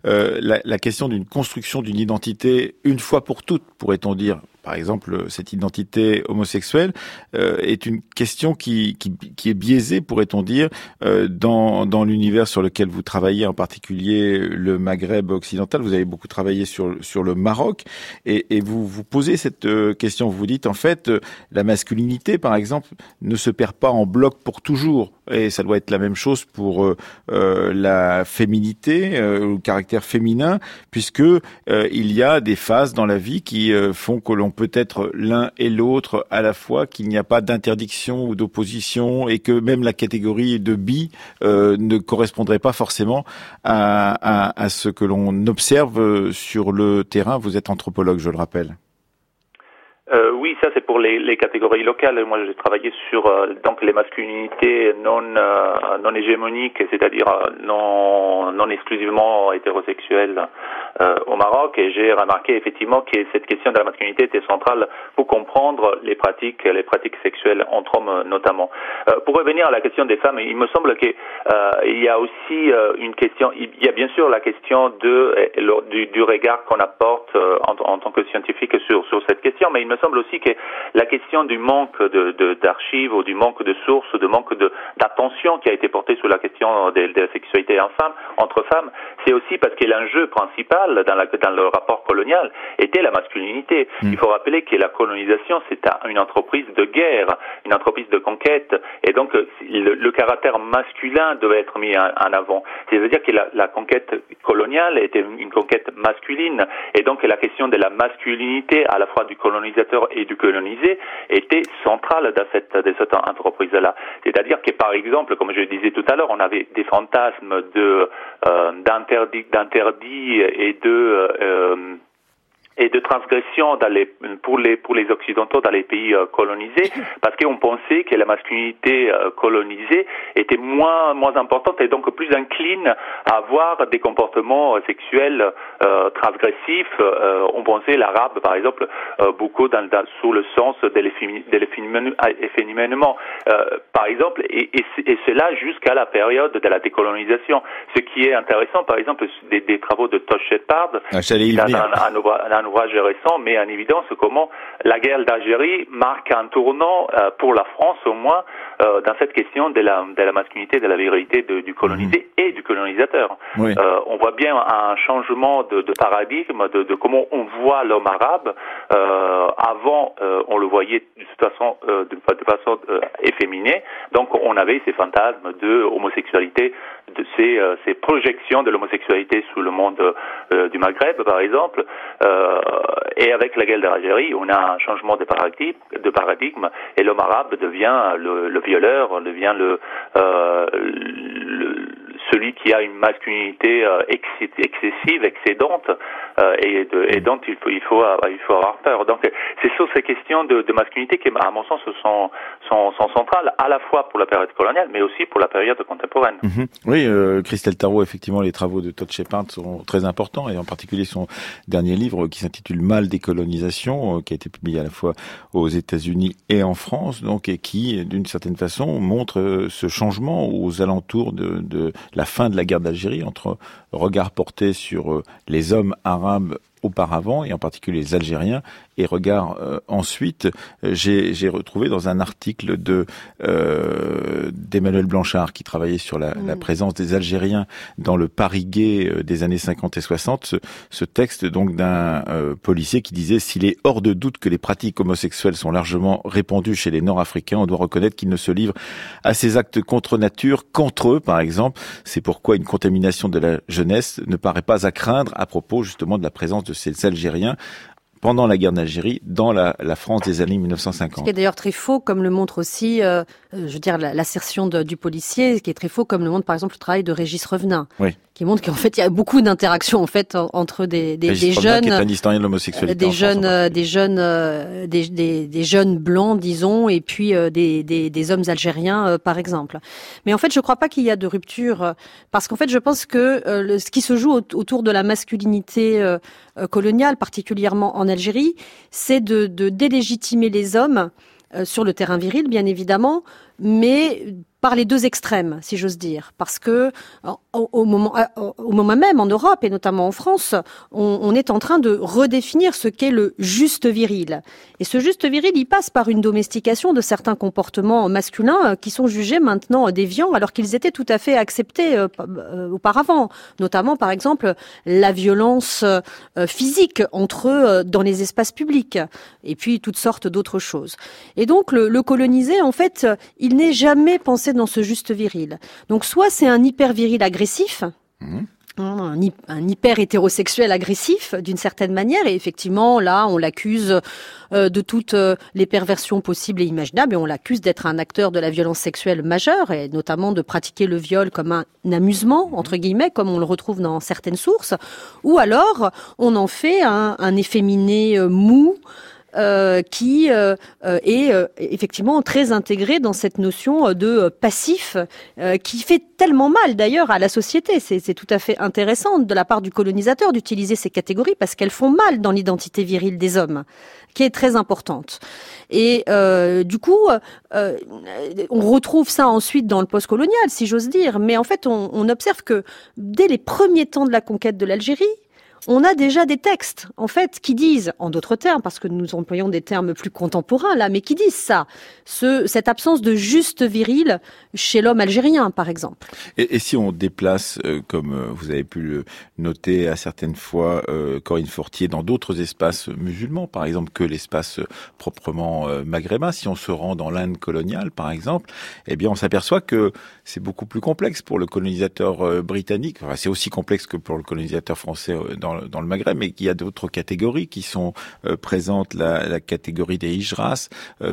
euh, la, la question d'une construction d'une identité une fois pour toutes, pourrait-on dire, par exemple, cette identité homosexuelle euh, est une question qui, qui, qui est biaisée, pourrait-on dire, euh, dans, dans l'univers sur lequel vous travaillez, en particulier le Maghreb occidental. Vous avez beaucoup travaillé sur, sur le Maroc et, et vous vous posez cette euh, question. Vous vous dites, en fait, la masculinité, par exemple, ne se perd pas en bloc pour toujours. Et ça doit être la même chose pour euh, la féminité, euh, le caractère féminin, puisque il y a des phases dans la vie qui font que l'on peut être l'un et l'autre à la fois, qu'il n'y a pas d'interdiction ou d'opposition et que même la catégorie de bi euh, ne correspondrait pas forcément à, à ce que l'on observe sur le terrain. Vous êtes anthropologue, je le rappelle. Ça c'est pour les, catégories locales. Moi, j'ai travaillé sur euh, donc les masculinités non euh, non hégémoniques, c'est-à-dire euh, non non exclusivement hétérosexuelles au Maroc, et j'ai remarqué effectivement que cette question de la masculinité était centrale pour comprendre les pratiques les pratiques sexuelles entre hommes notamment. pour revenir à la question des femmes, il me semble qu'il y a aussi une question. Il y a bien sûr la question de du, regard qu'on apporte en, tant que scientifique sur sur cette question, mais il me semble aussi que la question du manque d'archives de, ou du manque de sources, du manque d'attention qui a été portée sur la question de, la sexualité en femme, entre femmes, c'est aussi parce que l'enjeu principal dans, la, dans, le rapport colonial était la masculinité. Mm. Il faut rappeler que la colonisation, c'est une entreprise de guerre, une entreprise de conquête, et donc le, caractère masculin devait être mis en, avant. C'est-à-dire que la, la, conquête coloniale était une conquête masculine, et donc la question de la masculinité à la fois du colonisateur et du colonisé était centrale dans cette, dans cette entreprise-là. C'est-à-dire que, par exemple, comme je le disais tout à l'heure, on avait des fantasmes de, euh, d'interdits, et de, euh, et de transgression dans les, pour, les, pour les Occidentaux dans les pays euh, colonisés, parce qu'on pensait que la masculinité euh, colonisée était moins, moins importante et donc plus incline à avoir des comportements sexuels euh, transgressifs. on pensait l'arabe, par exemple, beaucoup dans, dans, sous le sens de l'efféminement. par exemple, et, et, et cela jusqu'à la période de la décolonisation. Ce qui est intéressant, par exemple, des, des travaux de Tosh Shepard, ah, ouvrage récent met en évidence comment la guerre d'Algérie marque un tournant euh, pour la France au moins euh, dans cette question de la, de la masculinité, de la virilité du colonisé mhm. et du colonisateur. Euh, on voit bien un changement de, de paradigme de, de, comment on voit l'homme arabe. avant, on le voyait de toute façon, de façon efféminée. Donc, on avait ces fantasmes de homosexualité, de ces, ces projections de l'homosexualité sous le monde du Maghreb, par exemple. Euh, et avec la guerre d'Algérie, on a un changement de paradigme, de paradigme et l'homme arabe devient le, le violeur, devient le, euh, le celui qui a une masculinité euh, excessive, excédente, euh, et, dont il faut, il faut, il faut avoir peur. Donc, c'est sur ces questions de, de, masculinité qui, à mon sens, sont, sont, centrales, à la fois pour la période coloniale, mais aussi pour la période contemporaine. Mhm. Oui, euh, Christelle Tarot, effectivement, les travaux de Todd Shepard sont très importants, et en particulier son dernier livre qui s'intitule Mal décolonisation, qui a été publié à la fois aux États-Unis et en France, donc, et qui, d'une certaine façon, montre ce changement aux alentours de, de la fin de la guerre d'Algérie, entre regard porté sur euh, les hommes arabes auparavant, et en particulier les Algériens, et regard euh, ensuite, euh, j'ai retrouvé dans un article de euh, d'Emmanuel Blanchard qui travaillait sur la, la, mm. présence des Algériens dans le Paris gay des années 50 et 60, ce, ce texte donc d'un policier qui disait s'il est hors de doute que les pratiques homosexuelles sont largement répandues chez les Nord-Africains, on doit reconnaître qu'ils ne se livrent à ces actes contre nature qu'entre eux, par exemple. C'est pourquoi une contamination de la jeunesse ne paraît pas à craindre à propos justement de la présence de ces Algériens pendant la guerre d'Algérie dans la, la, France des années 1950. Ce qui est d'ailleurs très faux, comme le montre aussi, euh, je veux dire, l'assertion du policier, ce qui est très faux, comme le montre par exemple le travail de Régis Revenin. Oui qui montre qu'en fait il y a beaucoup d'interactions en fait entre des, des, des jeunes, qui est un historien de l'homosexualité, des jeunes, des jeunes, euh, des, des, des, jeunes blancs disons, et puis euh, des, hommes algériens euh, par exemple. Mais en fait je crois pas qu'il y a de rupture parce qu'en fait je pense que ce qui se joue autour de la masculinité coloniale, particulièrement en Algérie, c'est de, délégitimer les hommes sur le terrain viril bien évidemment, mais par les deux extrêmes, si j'ose dire, parce que au, moment, au moment même en Europe et notamment en France, on, est en train de redéfinir ce qu'est le juste viril. Et ce juste viril, il passe par une domestication de certains comportements masculins euh, qui sont jugés maintenant déviants, alors qu'ils étaient tout à fait acceptés euh, euh, auparavant. Notamment, par exemple, la violence physique entre eux dans les espaces publics, et puis toutes sortes d'autres choses. Et donc, le, le colonisé, en fait, il n'est jamais pensé dans ce juste viril. Donc soit c'est un hyper viril agressif, mmh. hein, Un, hyper hétérosexuel agressif d'une certaine manière et effectivement là on l'accuse euh, de toutes euh, les perversions possibles et imaginables et on l'accuse d'être un acteur de la violence sexuelle majeure et notamment de pratiquer le viol comme un, amusement entre guillemets comme on le retrouve dans certaines sources ou alors on en fait un, un efféminé euh, mou euh, qui euh, euh, est effectivement très intégré dans cette notion de passif qui fait tellement mal d'ailleurs à la société. C'est tout à fait intéressant de la part du colonisateur d'utiliser ces catégories parce qu'elles font mal dans l'identité virile des hommes, qui est très importante. Et du coup, on retrouve ça ensuite dans le post-colonial, si j'ose dire. Mais en fait, on, on observe que dès les premiers temps de la conquête de l'Algérie, on a déjà des textes, en fait, qui disent, en d'autres termes, parce que nous employons des termes plus contemporains là, mais qui disent ça, ce, cette absence de juste viril chez l'homme algérien, par exemple. Et, si on déplace, euh, comme euh, vous avez pu le noter à certaines fois, euh, Corinne Fortier, dans d'autres espaces musulmans, par exemple, que l'espace proprement maghrébin, si on se rend dans l'Inde coloniale, par exemple, eh bien, on s'aperçoit que c'est beaucoup plus complexe pour le colonisateur britannique. Enfin, c'est aussi complexe que pour le colonisateur français dans le, dans le Maghreb, mais qu'il y a d'autres catégories qui sont présentes. La, la, catégorie des hijras,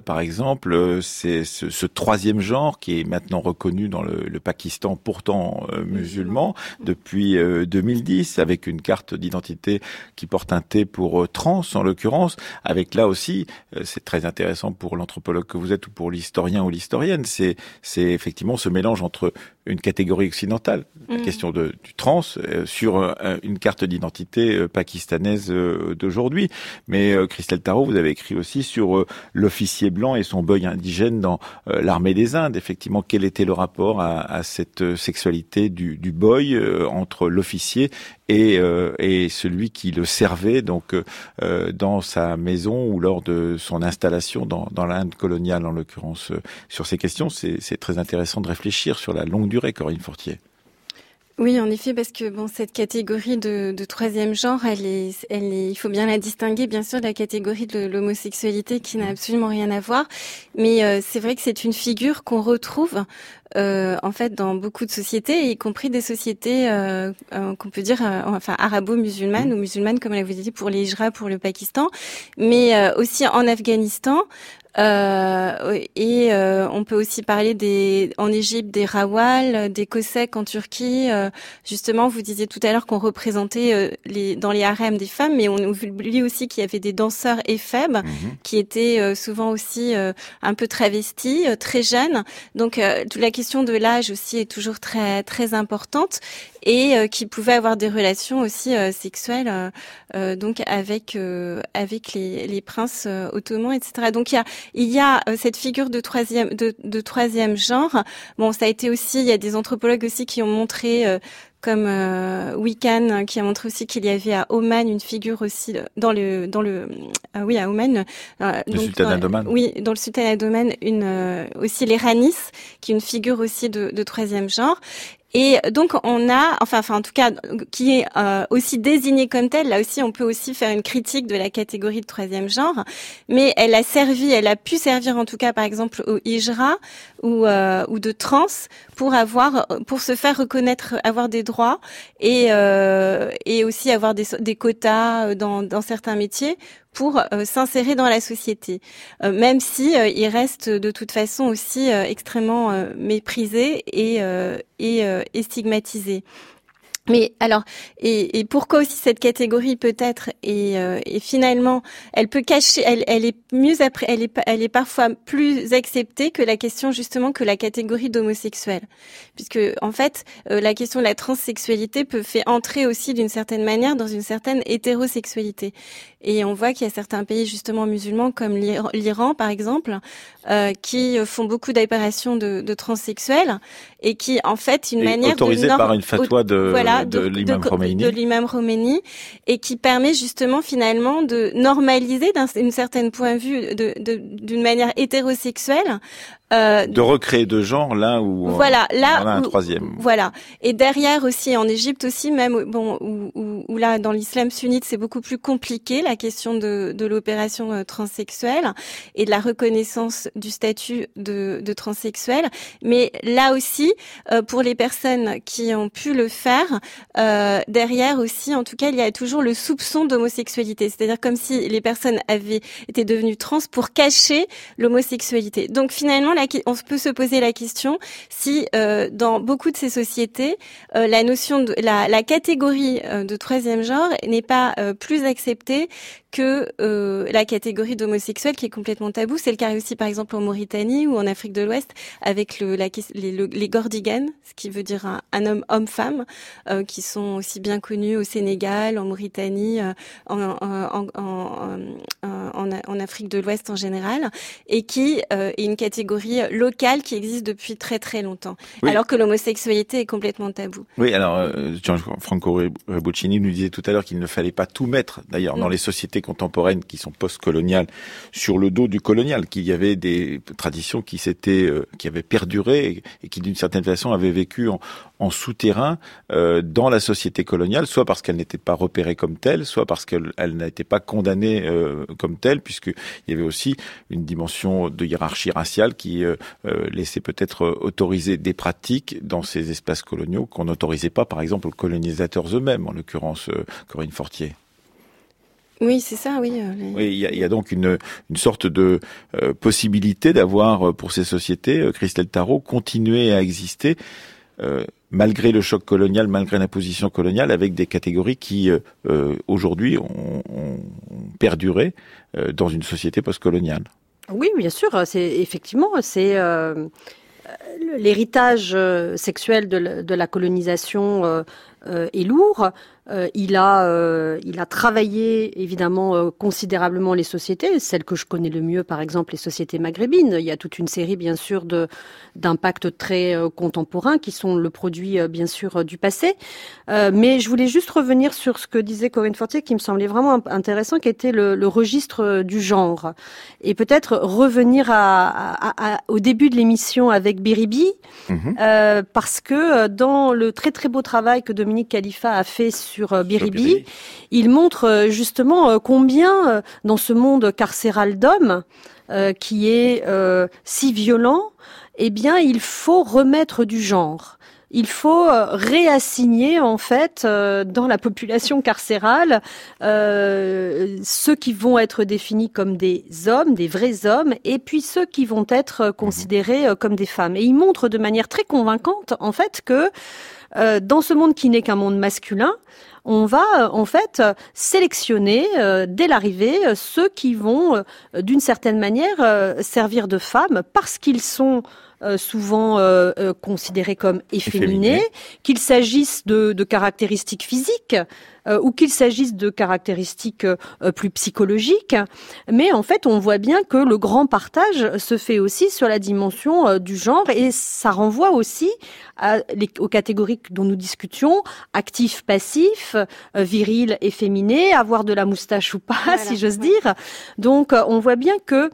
par exemple, c'est ce, ce, troisième genre qui est maintenant reconnu dans le, le Pakistan, pourtant musulman, depuis 2010, avec une carte d'identité qui porte un T pour trans, en l'occurrence, avec là aussi, c'est très intéressant pour l'anthropologue que vous êtes ou pour l'historien ou l'historienne, c'est effectivement ce mélange entre une catégorie occidentale, la mm. question de, du trans, euh, sur euh, une carte d'identité euh, pakistanaise d'aujourd'hui. Mais Christelle Tarot, vous avez écrit aussi sur l'officier blanc et son boy indigène dans l'armée des Indes. Effectivement, quel était le rapport à, à cette sexualité du, du boy entre l'officier et, et celui qui le servait donc dans sa maison ou lors de son installation dans, dans l'Inde coloniale en l'occurrence. Sur ces questions, c'est très intéressant de réfléchir sur la longue durée, Corinne Fortier. Oui, en effet, parce que bon, cette catégorie de, de, troisième genre, elle est, elle est, il faut bien la distinguer, bien sûr, de la catégorie de l'homosexualité qui n'a absolument rien à voir. Mais euh, c'est vrai que c'est une figure qu'on retrouve euh, en fait dans beaucoup de sociétés, y compris des sociétés euh, euh qu'on peut dire, enfin arabo-musulmanes ou musulmanes, comme vous dit pour les pour le Pakistan, mais aussi en Afghanistan, euh, et euh, on peut aussi parler des, en Égypte des Rawal, des Cossacks en Turquie. Euh, justement, vous disiez tout à l'heure qu'on représentait les, dans les harems des femmes, mais on oublie aussi qu'il y avait des danseurs éphèbes mhm. qui étaient souvent aussi un peu travestis, très jeunes. Donc, toute la question de l'âge aussi est toujours très très importante et qui pouvaient avoir des relations aussi sexuelles, donc avec avec les, les princes ottomans, etc. Donc il y a il y a euh, cette figure de troisième, de, de, troisième genre. Bon, ça a été aussi, il y a des anthropologues aussi qui ont montré euh, comme euh, Wiccan qui a montré aussi qu'il y avait à Oman une figure aussi dans le dans le oui à Oman euh, le sultanat d'Oman oui dans le sultanat d'Oman une aussi les Ranis qui est une figure aussi de, de troisième genre et donc on a, enfin, enfin en tout cas, qui est euh, aussi désignée comme telle. Là aussi, on peut aussi faire une critique de la catégorie de troisième genre, mais elle a servi, elle a pu servir en tout cas, par exemple, au hijra ou euh, ou de trans pour avoir, pour se faire reconnaître, avoir des droits et euh, et aussi avoir des, des quotas dans dans certains métiers pour euh, s'insérer dans la société, euh, même si euh, il de toute façon aussi extrêmement méprisé et, et, et stigmatisé. Mais alors, et, et, pourquoi aussi cette catégorie peut-être? Et, euh, et, finalement, elle peut cacher, elle, elle est mieux après, elle est, elle est parfois plus acceptée que la question justement que la catégorie d'homosexuel, puisque en fait, euh, la question de la transsexualité peut faire entrer aussi d'une certaine manière dans une certaine hétérosexualité. Et on voit qu'il y a certains pays justement musulmans comme l'Iran par exemple, euh, qui font beaucoup d'opérations de, de transsexuels et qui en fait une manière autorisée par une fatwa de voilà, de, l'imam Khomeini. et qui permet justement finalement de normaliser d'un certain point de vue d'une manière hétérosexuelle euh, de recréer deux genres là où voilà là on a un troisième. voilà. Et derrière aussi en Égypte aussi même bon où, où, là dans l'islam sunnite c'est beaucoup plus compliqué la question de, de l'opération euh, transsexuelle et de la reconnaissance du statut de, de transsexuel. Mais là aussi euh, pour les personnes qui ont pu le faire euh, derrière aussi en tout cas il y a toujours le soupçon d'homosexualité. C'est-à-dire comme si les personnes avaient été devenues trans pour cacher l'homosexualité. Donc finalement on peut se poser la question si euh, dans beaucoup de ces sociétés, euh, la notion de la, catégorie euh, de troisième genre n'est pas plus acceptée que la catégorie d'homosexuel qui est complètement tabou. C'est le cas aussi par exemple en Mauritanie ou en Afrique de l'Ouest avec le, les, les gordigans, ce qui veut dire un, homme homme-femme, qui sont aussi bien connus au Sénégal, en Mauritanie, en, Afrique de l'Ouest en général, et qui est une catégorie locale qui existe depuis très très longtemps, alors que l'homosexualité est complètement tabou. Oui, alors euh, Franco Rebuccini nous disait tout à l'heure qu'il ne fallait pas tout mettre, d'ailleurs, dans les sociétés contemporaines qui sont post-coloniales, sur le dos du colonial, qu'il y avait des traditions qui s'étaient, euh, qui avaient perduré et, qui d'une certaine façon avaient vécu en, en souterrain euh, dans la société coloniale, soit parce qu'elle n'était pas repérée comme telle, soit parce qu'elle n'était pas condamnée euh, comme telle puisqu'il y avait aussi une dimension de hiérarchie raciale qui euh, euh, laissait peut-être autoriser des pratiques dans ces espaces coloniaux qu'on n'autorisait pas, par exemple, aux colonisateurs eux-mêmes, en l'occurrence Corinne Fortier. Oui, c'est ça, oui. Oui, il y a, donc une, une sorte de possibilité d'avoir pour ces sociétés, Christelle Tarot, continuer à exister malgré le choc colonial, malgré l'imposition coloniale, avec des catégories qui euh, euh, aujourd'hui ont, perduré euh, dans une société postcoloniale. Oui, bien sûr. C'est effectivement c'est l'héritage sexuel de la, colonisation est lourd. Euh, il a, euh, il a travaillé évidemment euh, considérablement les sociétés, celles que je connais le mieux, par exemple les sociétés maghrébines. Il y a toute une série, bien sûr, de d'impacts très contemporains qui sont le produit, bien sûr, du passé. mais je voulais juste revenir sur ce que disait Corinne Fortier, qui me semblait vraiment intéressant, qui était le, le registre du genre, et peut-être revenir à, à, au début de l'émission avec Biribi, mhm. parce que dans le très très beau travail que Dominique Khalifa a fait sur euh, Biribi, il montre euh, justement euh, combien dans ce monde carcéral d'hommes qui est si violent, eh bien, il faut remettre du genre. Il faut réassigner en fait dans la population carcérale ceux qui vont être définis comme des hommes, des vrais hommes, et puis ceux qui vont être considérés comme des femmes. Et il montre de manière très convaincante en fait que dans ce monde qui n'est qu'un monde masculin, on va euh, en fait sélectionner euh, dès l'arrivée euh, ceux qui vont d'une certaine manière servir de femmes parce qu'ils sont souvent considérés comme efféminés, qu'il s'agisse de, de, caractéristiques physiques, euh, ou qu'il s'agisse de caractéristiques euh, plus psychologiques. Mais en fait, on voit bien que le grand partage se fait aussi sur la dimension euh, du genre et ça renvoie aussi à aux catégories dont nous discutions, actif, passif, viril, efféminé, avoir de la moustache ou pas, si j'ose dire. Donc, on voit bien que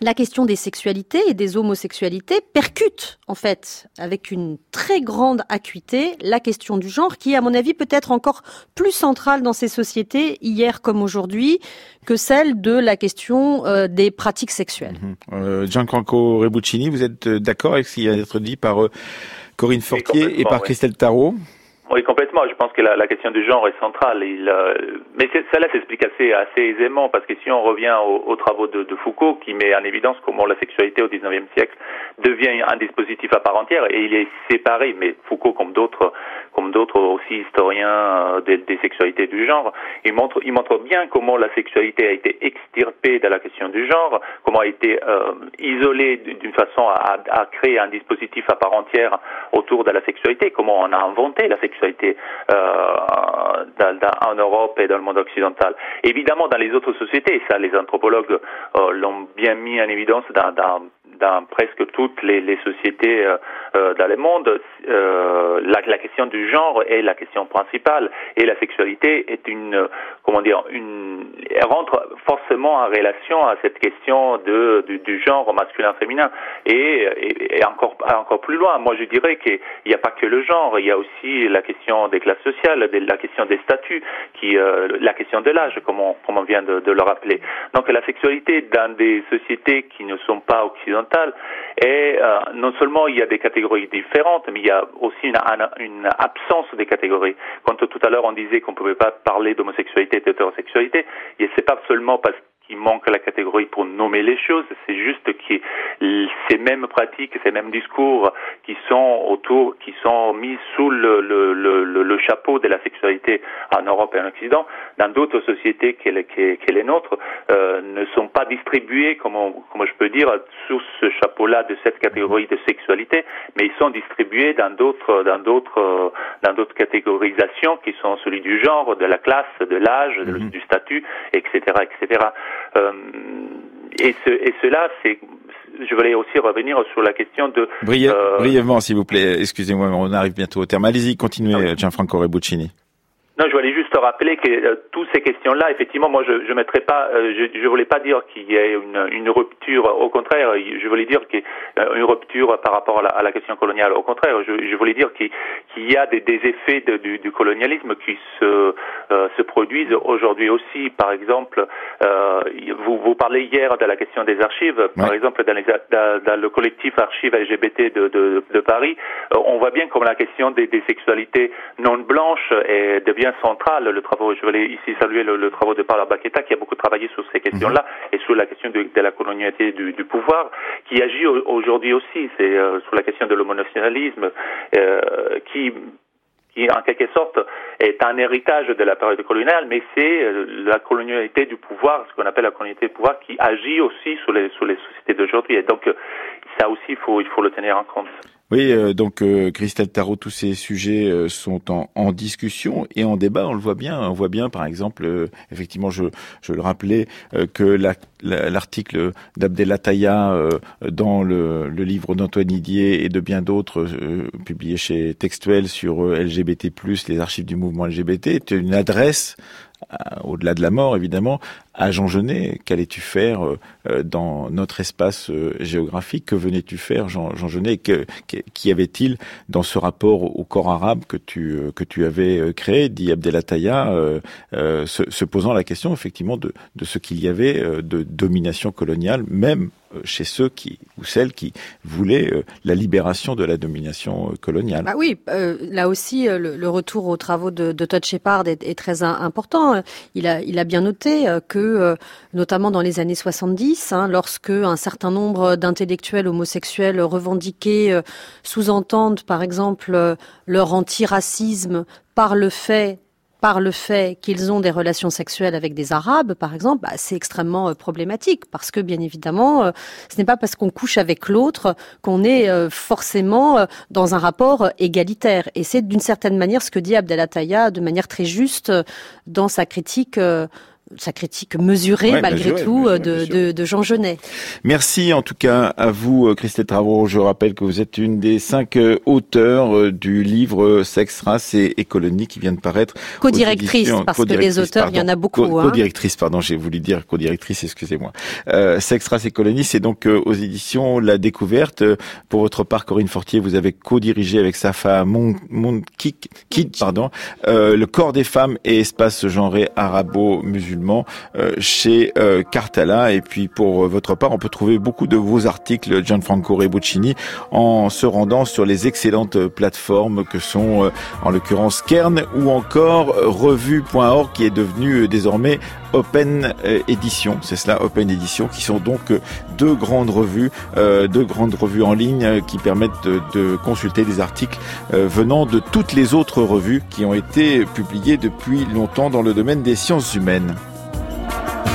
la question des sexualités et des homosexualités percute en fait avec une très grande acuité la question du genre qui à mon avis peut être encore plus centrale dans ces sociétés hier comme aujourd'hui que celle de la question euh, des pratiques sexuelles. Mhm. Euh, Gianfranco Rebuccini, vous êtes euh, d'accord avec ce qui vient d'être dit par Corinne Fortier et par Christelle Tarot? Oui, complètement. Je pense que la, question du genre est centrale. Il, euh, mais cela s'explique assez, assez aisément parce que si on revient aux, travaux de, de, Foucault, qui met en évidence comment la sexualité au XIXe siècle devient un dispositif à part entière et il est séparé, mais Foucault, comme d'autres, comme d'autres aussi historiens euh, des, sexualités du genre, il montre, il montre bien comment la sexualité a été extirpée de la question du genre, comment a été euh, isolée d'une façon à, à créer un dispositif à part entière autour de la sexualité, comment on a inventé la sexualité euh, en Europe et dans le monde occidental. Évidemment, dans les autres sociétés, ça, les anthropologues euh, l'ont bien mis en évidence dans, dans dans presque toutes les, sociétés euh, euh, dans le monde, euh, la, question du genre est la question principale et la sexualité est une, comment dire, une, rentre forcément en relation à cette question de, du, genre masculin-féminin et, encore, encore plus loin. Moi, je dirais qu'il n'y a pas que le genre, il y a aussi la question des classes sociales, la question des statuts, qui, la question de l'âge, comme on, vient de le rappeler. Donc, la sexualité dans des sociétés qui ne sont pas occidentales et euh, non seulement il y a des catégories différentes, mais il y a aussi une, absence des catégories. Quand tout à l'heure on disait qu'on ne pouvait pas parler d'homosexualité et d'hétérosexualité, c'est pas seulement parce il manque la catégorie pour nommer les choses, c'est juste que ces mêmes pratiques, ces mêmes discours qui sont autour, qui sont mis sous le, le, le, le chapeau de la sexualité en Europe et en Occident, dans d'autres sociétés que, que, les nôtres, euh, ne sont pas distribués, comme, comme je peux dire, sous ce chapeau-là de cette catégorie de sexualité, mais ils sont distribués dans d'autres, dans d'autres, dans d'autres catégorisations qui sont celui du genre, de la classe, de l'âge, mhm. du statut, etc., etc. Euh, et, ce, et cela, c'est je voulais aussi revenir sur la question de... Euh, brièvement, s'il vous plaît, excusez-moi, on arrive bientôt au terme. Allez-y, continuez, ah Gianfranco Rebuccini. Non, je voulais juste rappeler que euh, toutes ces questions-là, effectivement, moi, je ne mettrais pas, euh, je ne voulais pas dire qu'il y ait une, une, rupture. Au contraire, je voulais dire qu'il y a une rupture par rapport à la, à la question coloniale. Au contraire, je, je voulais dire qu'il y a des, des effets de, du, du, colonialisme qui se, euh, se produisent aujourd'hui aussi. Par exemple, vous, vous parlez hier de la question des archives. Par exemple, dans, les, dans, dans, le collectif Archives LGBT de, de, de Paris, on voit bien comme la question des, des sexualités non blanches est devient central Le travail, je voulais ici saluer le, travail de Paula Baqueta qui a beaucoup travaillé sur ces questions-là mhm. et sur la question de, la colonialité du, pouvoir, qui agit aujourd'hui aussi. C'est euh, sur la question de l'homonationalisme, euh, qui qui en quelque sorte est un héritage de la période coloniale, mais c'est euh, la colonialité du pouvoir, ce qu'on appelle la colonialité du pouvoir, qui agit aussi sur les, sur les sociétés d'aujourd'hui. Et donc, ça aussi, il faut, il faut le tenir en compte. Oui, euh, donc euh, Christelle Tarot, tous ces sujets euh, sont en, discussion et en débat. On le voit bien. On voit bien, par exemple, effectivement, je, le rappelais que l'article la, d'Abdelataya dans le, le livre d'Antoine Didier et de bien d'autres publiés chez Textuel sur LGBT+, les archives du mouvement LGBT, est une adresse au-delà de la mort évidemment, à Jean Genet. Qu'allais-tu faire euh, euh, dans notre espace euh, géographique? Que venais-tu faire, Jean, Genet? Qu'y avait-il dans ce rapport au corps arabe que tu que tu avais créé, dit Abdelataya, se, posant la question effectivement de, de ce qu'il y avait de domination coloniale, même chez ceux qui ou celles qui voulaient la libération de la domination coloniale. Bah oui, là aussi le, retour aux travaux de, Todd Shepard est, est, très important. Il a il a bien noté que euh, notamment dans les années 70, hein, lorsque un certain nombre d'intellectuels homosexuels revendiquaient, euh, sous-entendent par exemple euh, leur antiracisme par le fait par le fait qu'ils ont des relations sexuelles avec des Arabes, par exemple, bah, c'est extrêmement problématique parce que bien évidemment, ce n'est pas parce qu'on couche avec l'autre qu'on est forcément dans un rapport égalitaire. Et c'est d'une certaine manière ce que dit Abdelataya de manière très juste dans sa critique sa critique mesurée malgré tout euh, de, de, de, Jean Genet. Merci en tout cas à vous euh, Christelle Travaux. Je rappelle que vous êtes une des cinq euh, auteurs du livre Sexe, race et, colonie qui vient de paraître. Co-directrice parce que les auteurs, il y en a beaucoup. Co hein. Co-directrice, pardon, j'ai voulu dire co-directrice, excusez-moi. Euh, Sexe, race et colonie, c'est donc aux éditions La Découverte. Pour votre part, Corinne Fortier, vous avez co-dirigé avec sa femme Mon, Mon Kid, pardon, le corps des femmes et espace genré arabo-musulman euh, chez euh, Cartala. Et puis pour euh, votre part, on peut trouver beaucoup de vos articles, Gianfranco Rebuccini, en se rendant sur les excellentes plateformes que sont en l'occurrence Kern ou encore revue.org qui est devenu désormais Open Edition, c'est cela, Open Edition, qui sont donc deux grandes revues, deux grandes revues en ligne qui permettent de, de consulter des articles venant de toutes les autres revues qui ont été publiées depuis longtemps dans le domaine des sciences humaines. Uh-huh.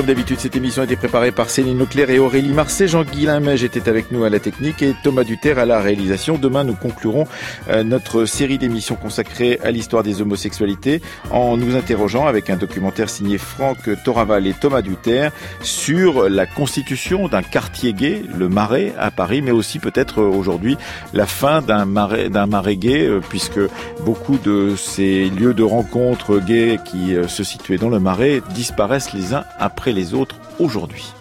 Comme d'habitude, cette émission a été préparée par Céline Leclerc et Aurélie Marseille. Jean-Guilain Mège était avec nous à la technique et Thomas Duterre à la réalisation. Demain, nous conclurons euh, notre série d'émissions consacrée à l'histoire des homosexualités en nous interrogeant avec un documentaire signé Franck Toraval et Thomas Duterre sur la constitution d'un quartier gay, le Marais à Paris, mais aussi peut-être aujourd'hui la fin d'un marais, gay, euh, puisque beaucoup de ces lieux de rencontre gays qui euh, se situaient dans le Marais disparaissent les uns après les autres aujourd'hui.